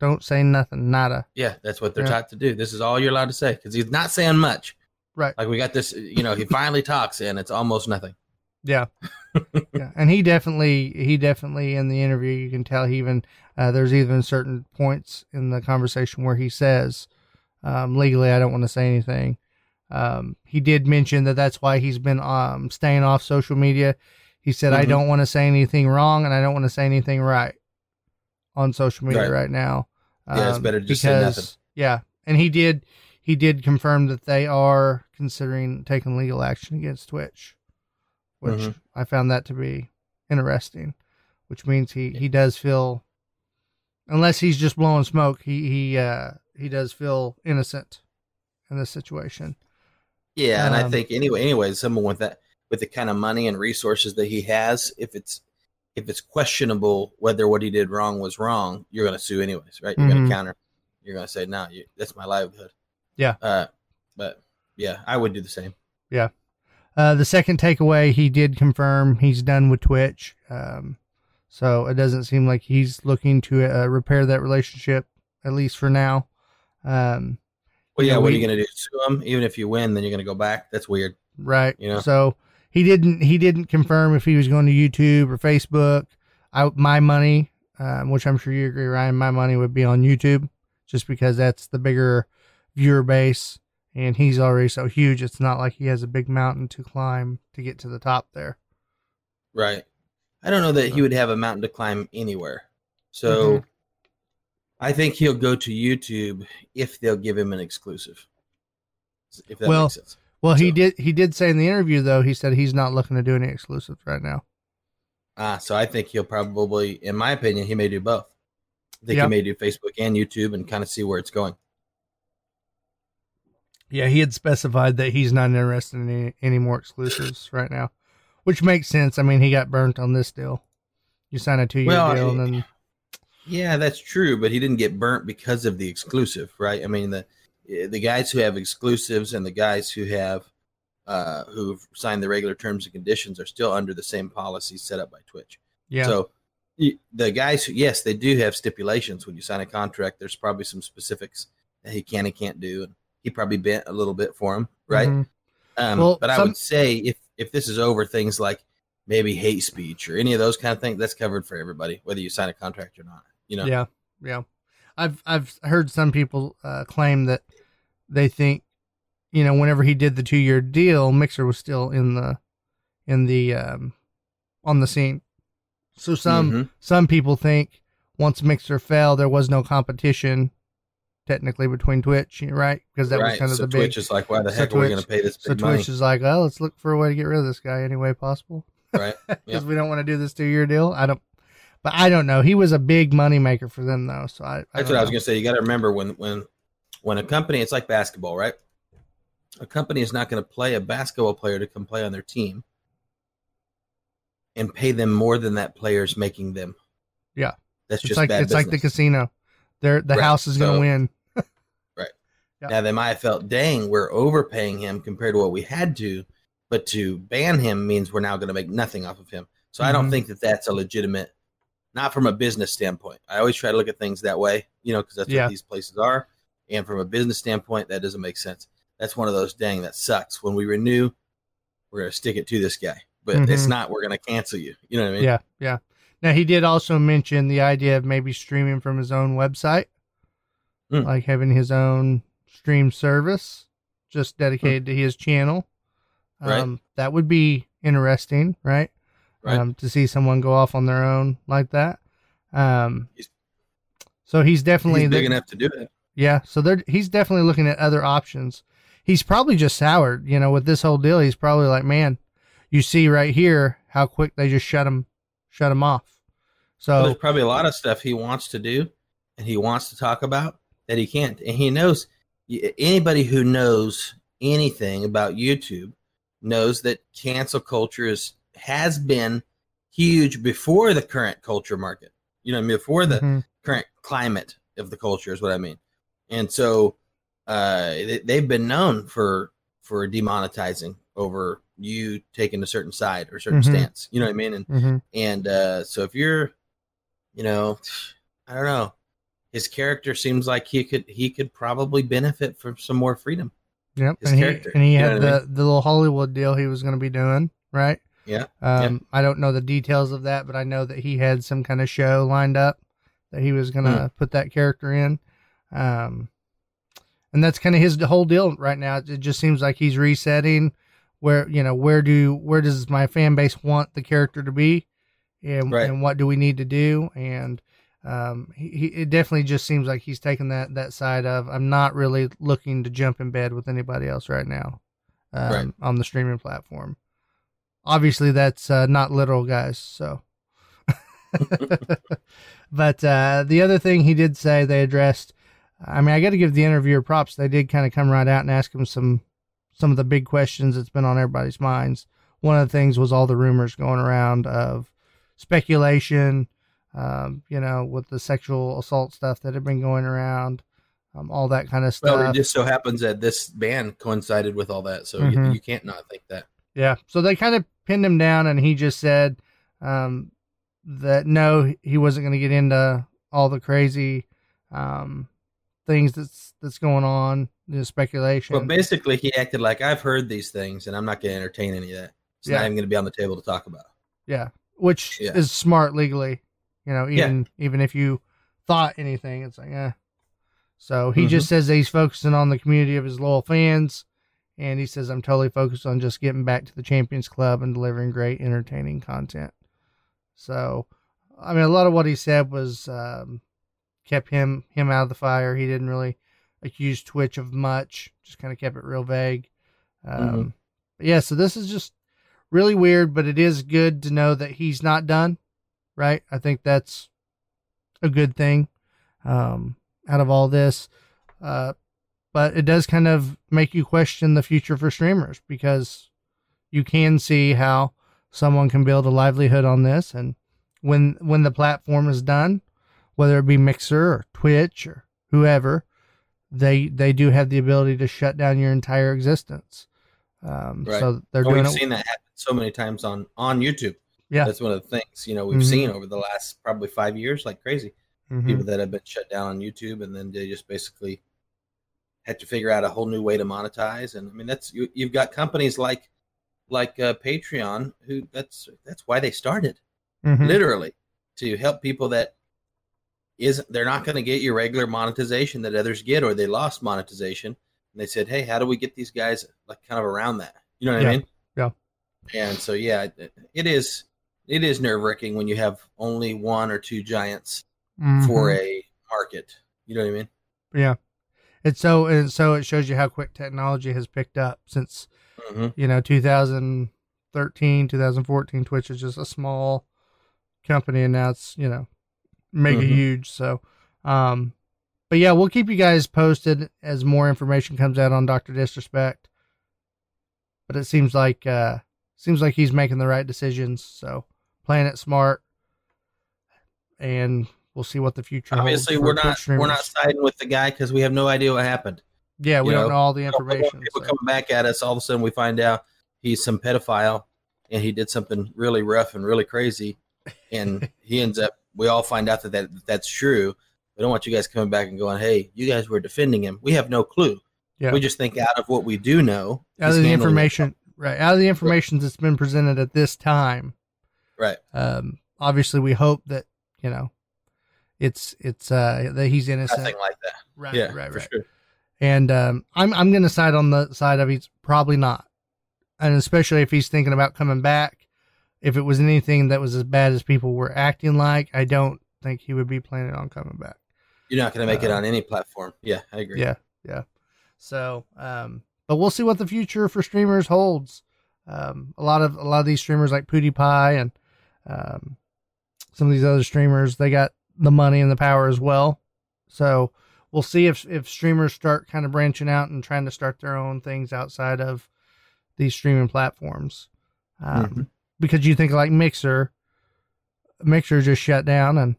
don't say nothing, nada. yeah, that's what they're Yeah. taught to do. This is all you're allowed to say because he's not saying much. Right. Like we got this. You know, he finally talks and it's almost nothing. Yeah. <laughs> yeah. And he definitely, he definitely in the interview, you can tell he even, uh, there's even certain points in the conversation where he says, um, legally, I don't want to say anything. Um, he did mention that that's why he's been, um, staying off social media. He said, I Mhm. don't want to say anything wrong and I don't want to say anything right on social media Right. right, now. Yeah, it's Um, better to just say nothing. Yeah. And he did, he did confirm that they are considering taking legal action against Twitch, which Mhm. I found that to be interesting, which means he, he does feel, unless he's just blowing smoke, he, he, uh, he does feel innocent in this situation. Yeah, and I Um, think anyway, anyway, someone with that with the kind of money and resources that he has, if it's if it's questionable whether what he did wrong was wrong, you're going to sue anyways, right? You're going Mhm. to counter. You're going to say, "No, you, that's my livelihood." Yeah. Uh, but yeah, I would do the same. Yeah. Uh, the second takeaway, he did confirm he's done with Twitch. Um, so it doesn't seem like he's looking to uh, repair that relationship, at least for now. Um, Well, yeah, what we- are you going to do? Sue him? Even if you win, then you're going to go back. That's weird. right. You know. So he didn't he didn't confirm if he was going to YouTube or Facebook. I my money, um, which I'm sure you agree, Ryan. My money would be on YouTube, just because that's the bigger viewer base, and he's already so huge. It's not like he has a big mountain to climb to get to the top there. Right. I don't know that he would have a mountain to climb anywhere. So Mhm. I think he'll go to YouTube if they'll give him an exclusive. If that Well, makes sense. Well, he did. He did say in the interview, though, he said he's not looking to do any exclusives right now. Ah, so I think he'll probably, in my opinion, he may do both. I think Yeah. he may do Facebook and YouTube and kind of see where it's going. Yeah, he had specified that he's not interested in any, any more exclusives right now, which makes sense. I mean, he got burnt on this deal. You sign a two-year Well, deal, and then Yeah, that's true, but he didn't get burnt because of the exclusive, right? I mean, the the guys who have exclusives and the guys who have uh, who've signed the regular terms and conditions are still under the same policy set up by Twitch. yeah, So the guys who, yes, they do have stipulations when you sign a contract. There's probably some specifics that he can and can't do, and he probably bent a little bit for him, right? Mhm. Um, Well, but I some- would say if if this is over, things like maybe hate speech or any of those kind of things, that's covered for everybody, whether you sign a contract or not. You know, yeah, yeah. I've I've heard some people uh, claim that they think, you know, whenever he did the two-year deal, Mixer was still in the in the um, on the scene. So some Mhm. some people think once Mixer fell, there was no competition technically between Twitch, right? Because that was kind of so the Twitch big. Twitch is like, why the so heck are we going to pay this So money? Twitch is like, oh, let's look for a way to get rid of this guy any way possible right. <laughs> because Yeah. we don't want to do this two year deal. I don't, but I don't know. He was a big money maker for them though, so I. That's what I was going to say. You got to remember when when when a company, it's like basketball, right? A company is not going to play a basketball player to come play on their team and pay them more than that player is making them. Yeah. that's It's just like it's like the casino. They're, the Right, house is going to so- win. Now they might have felt, dang, we're overpaying him compared to what we had to, but to ban him means we're now going to make nothing off of him. So I don't Mhm. think that that's a legitimate, not from a business standpoint. I always try to look at things that way, you know, because that's Yeah. what these places are. And from a business standpoint, that doesn't make sense. That's one of those, dang, that sucks. When we renew, we're going to stick it to this guy, but it's Mhm. not, we're going to cancel you. You know what I mean? Yeah, yeah. Now he did also mention the idea of maybe streaming from his own website, Hmm. like having his own stream service just dedicated to his channel. Hmm. Right. Um, that would be interesting, right? Right. Um, to see someone go off on their own like that. Um, He's- so he's definitely He's big the- enough to do it. yeah, so they're he's definitely looking at other options. He's probably just soured, you know, with this whole deal. He's probably like, man, you see right here how quick they just shut him, shut him off. Well, So there's probably a lot of stuff he wants to do and he wants to talk about that he can't. And he knows anybody who knows anything about YouTube knows that cancel culture is has been huge before the current culture market. You know, what I mean, before the Mhm. current climate of the culture is what I mean. And so uh, they, they've been known for for demonetizing over you taking a certain side or certain Mhm. stance. You know what I mean? And Mhm. and uh, so if you're, you know, I don't know, his character seems like he could he could probably benefit from some more freedom. Yep, his and he, and he had what I the the little Hollywood deal he was going to be doing, right? Yeah, Um, I don't know the details of that, but I know that he had some kind of show lined up that he was going to Hmm. put that character in. Um, and that's kind of his whole deal right now. It just seems like he's resetting where you know where do where does my fan base want the character to be, and Right. and what do we need to do and. Um, he, he it definitely just seems like he's taking that that side of I'm not really looking to jump in bed with anybody else right now, um, Right. on the streaming platform. Obviously, that's uh, not literal, guys. So, <laughs> but uh, the other thing he did say they addressed. I mean, I got to give the interviewer props. They did kind of come right out and ask him some some of the big questions that's been on everybody's minds. One of the things was all the rumors going around of speculation, um, you know, with the sexual assault stuff that had been going around, um, all that kind of stuff. well, it just so happens that this ban coincided with all that, so Mhm. you, you can't not think that. Yeah. So they kind of pinned him down, and he just said um, that no, he wasn't going to get into all the crazy um, things that's that's going on, the speculation. But basically, he acted like I've heard these things, and I'm not going to entertain any of that. It's Yeah. not even going to be on the table to talk about. yeah, which Yeah. is smart legally. You know, Yeah. even even if you thought anything, it's like, eh. So he Mhm. just says that he's focusing on the community of his loyal fans, and he says I'm totally focused on just getting back to the Champions Club and delivering great, entertaining content. So, I mean, a lot of what he said was um, kept him him out of the fire. He didn't really accuse Twitch of much; just kind of kept it real vague. Um, Mhm. but yeah, so this is just really weird, but it is good to know that he's not done. Right? I think that's a good thing um, out of all this. Uh, but it does kind of make you question the future for streamers because you can see how someone can build a livelihood on this and when when the platform is done whether it be mixer or twitch or whoever they they do have the ability to shut down your entire existence um, Right. so they're doing we've it seen that happen so many times on on YouTube. Yeah. that's one of the things you know we've Mhm. seen over the last probably five years, like crazy. Mhm. People that have been shut down on YouTube, and then they just basically had to figure out a whole new way to monetize. And I mean, that's you, you've got companies like like uh, Patreon, who that's that's why they started Mhm. literally to help people that isn't they're not going to get your regular monetization that others get, or they lost monetization. And they said, "Hey, how do we get these guys like kind of around that?" You know what Yeah. I mean? Yeah. And so, yeah, it, it is it is nerve wracking when you have only one or two giants for Mhm. a market. You know what I mean? Yeah. It's so and so it shows you how quick technology has picked up since hmm you know 2013, 2014. Twitch is just a small company, and now it's you know mega Mhm. huge. So, um, but yeah, we'll keep you guys posted as more information comes out on Doctor Disrespect. But it seems like uh seems like he's making the right decisions. So playing it smart, and we'll see what the future. Obviously, we're not we're not siding with the guy because we have no idea what happened. Yeah, we you don't know, know all the We don't want information. People so- coming back at us, all of a sudden we find out he's some pedophile and he did something really rough and really crazy, and <laughs> he ends up. We all find out that, that that's true. We don't want you guys coming back and going, "Hey, you guys were defending him." We have no clue. Yeah. We just think out of what we do know, out of the information right out of the information that's been presented at this time Right. um obviously we hope that you know it's it's uh that he's innocent Nothing like that. right yeah, right for right sure. and um i'm i'm gonna side on the side of he's probably not and especially if he's thinking about coming back if it was anything that was as bad as people were acting like i don't think he would be planning on coming back You're not going to make it Uh, on any platform. Yeah, I agree. Yeah, yeah. So, um, but we'll see what the future for streamers holds. Um, a lot of a lot of these streamers like PewDiePie and um, some of these other streamers, they got the money and the power as well. So we'll see if if streamers start kind of branching out and trying to start their own things outside of these streaming platforms. Um, Mhm. Because you think like Mixer, Mixer just shut down, and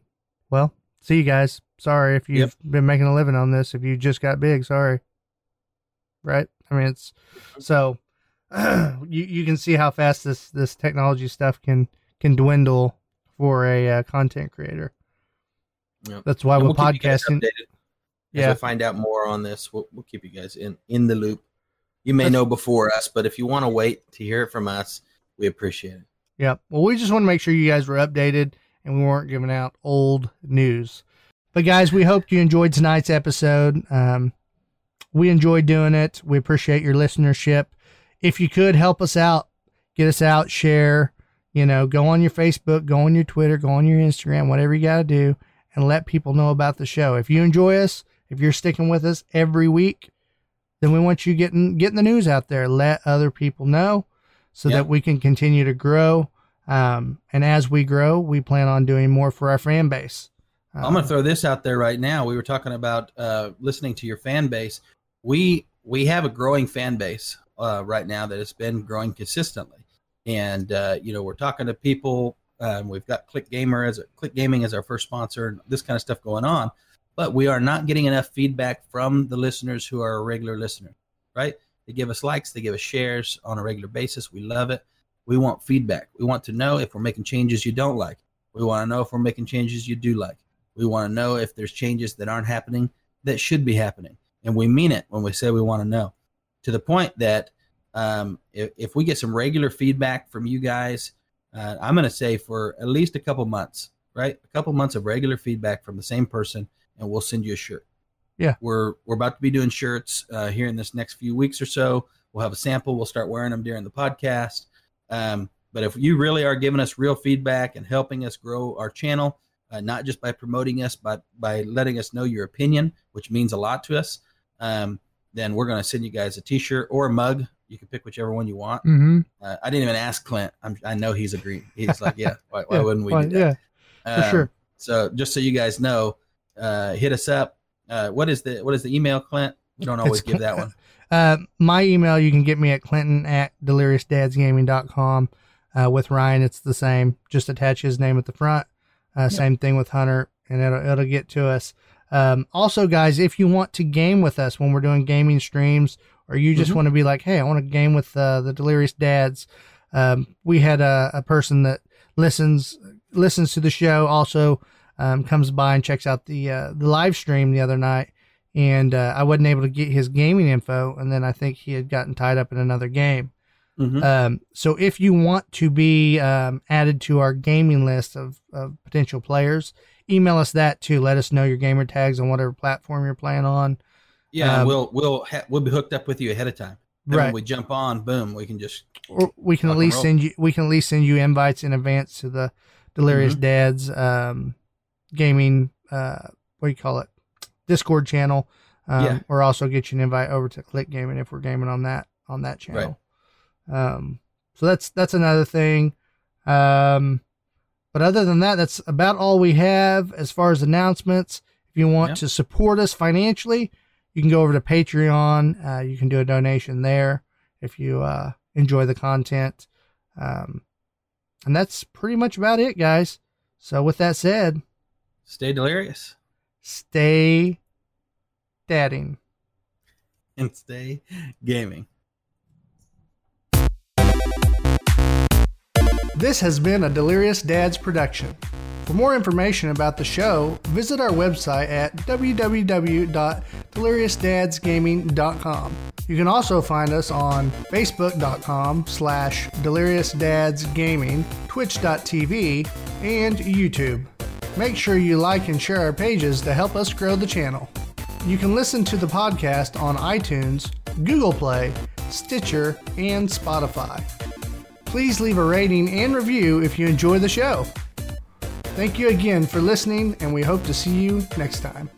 well, see you guys. Sorry if you've been making a living on this. If you just got big, sorry. Right? I mean, it's so <clears throat> you you can see how fast this this technology stuff can can dwindle for a uh, content creator. Yep. That's why we'll you podcasting, Yeah. find out more on this, we'll, we'll keep you guys in in the loop. You may That's- know before us, but if you want to wait to hear it from us, we appreciate it. Yep. Well, we just want to make sure you guys were updated and we weren't giving out old news. But guys, we hope you enjoyed tonight's episode. Um, we enjoyed doing it. We appreciate your listenership. If you could help us out, get us out, share, you know, go on your Facebook, go on your Twitter, go on your Instagram, whatever you got to do, and let people know about the show. If you enjoy us, if you're sticking with us every week, then we want you getting getting the news out there. Let other people know so Yeah. that we can continue to grow. Um, and as we grow, we plan on doing more for our fan base. I'm going Um, to throw this out there right now. We were talking about uh, listening to your fan base. We we have a growing fan base uh, right now that has been growing consistently, and uh, you know we're talking to people. Um, we've got Click Gamer as a, Click Gaming as our first sponsor, and this kind of stuff going on. But we are not getting enough feedback from the listeners who are a regular listener. Right? They give us likes, they give us shares on a regular basis. We love it. We want feedback. We want to know if we're making changes you don't like. We want to know if we're making changes you do like. We want to know if there's changes that aren't happening that should be happening. And we mean it when we say we want to know to the point that um, if, if we get some regular feedback from you guys, uh, I'm going to say for at least a couple months, right? A couple months of regular feedback from the same person, and we'll send you a shirt. Yeah. We're, we're about to be doing shirts uh, here in this next few weeks or so. We'll have a sample. We'll start wearing them during the podcast. Um, but if you really are giving us real feedback and helping us grow our channel, uh, not just by promoting us, but by letting us know your opinion, which means a lot to us, um, then we're going to send you guys a T-shirt or a mug. You can pick whichever one you want. Mm-hmm. Uh, I didn't even ask Clint. I'm, I know he's agreed. He's like, yeah. Why, why <laughs> Yeah, wouldn't we Well, do that? yeah, for Um, sure. So just so you guys know, uh, hit us up. Uh, what is the what is the email, Clint? We don't always It's give that one. <laughs> Uh, my email, you can get me at clinton at deliriousdadsgaming.com. Uh, with Ryan, it's the same. Just attach his name at the front. Uh, Same thing with Hunter, and it'll, it'll get to us. Um, also, guys, if you want to game with us when we're doing gaming streams, or you just Mhm. want to be like, hey, I want to game with uh, the Delirious Dads, um, we had a, a person that listens listens to the show, also um, comes by and checks out the uh, the live stream the other night and uh, I wasn't able to get his gaming info, and then I think he had gotten tied up in another game. Mhm. Um, so if you want to be um, added to our gaming list of, of potential players, email us that too. Let us know your gamer tags on whatever platform you're playing on. Yeah, um, we'll we'll ha- we'll be hooked up with you ahead of time. Then Right. when we jump on, boom, we can just Or we can at least send you we can at least send you invites in advance to the Delirious Mhm. Dads um, gaming uh, what do you call it Discord channel. Um, Yeah. Or also get you an invite over to Click Gaming if we're gaming on that on that channel. Um, so that's that's another thing. Um, but other than that, that's about all we have as far as announcements. If you want Yeah. to support us financially, you can go over to Patreon. Uh, you can do a donation there if you uh, enjoy the content. Um, and that's pretty much about it, guys. So with that said, Stay delirious stay dadding. and stay gaming. This has been a Delirious Dads production. For more information about the show, visit our website at www.deliriousdadsgaming.com. You can also find us on facebook.com slash deliriousdadsgaming, twitch.tv, and YouTube. Make sure you like and share our pages to help us grow the channel. You can listen to the podcast on iTunes, Google Play, Stitcher, and Spotify. Please leave a rating and review if you enjoy the show. Thank you again for listening, and we hope to see you next time.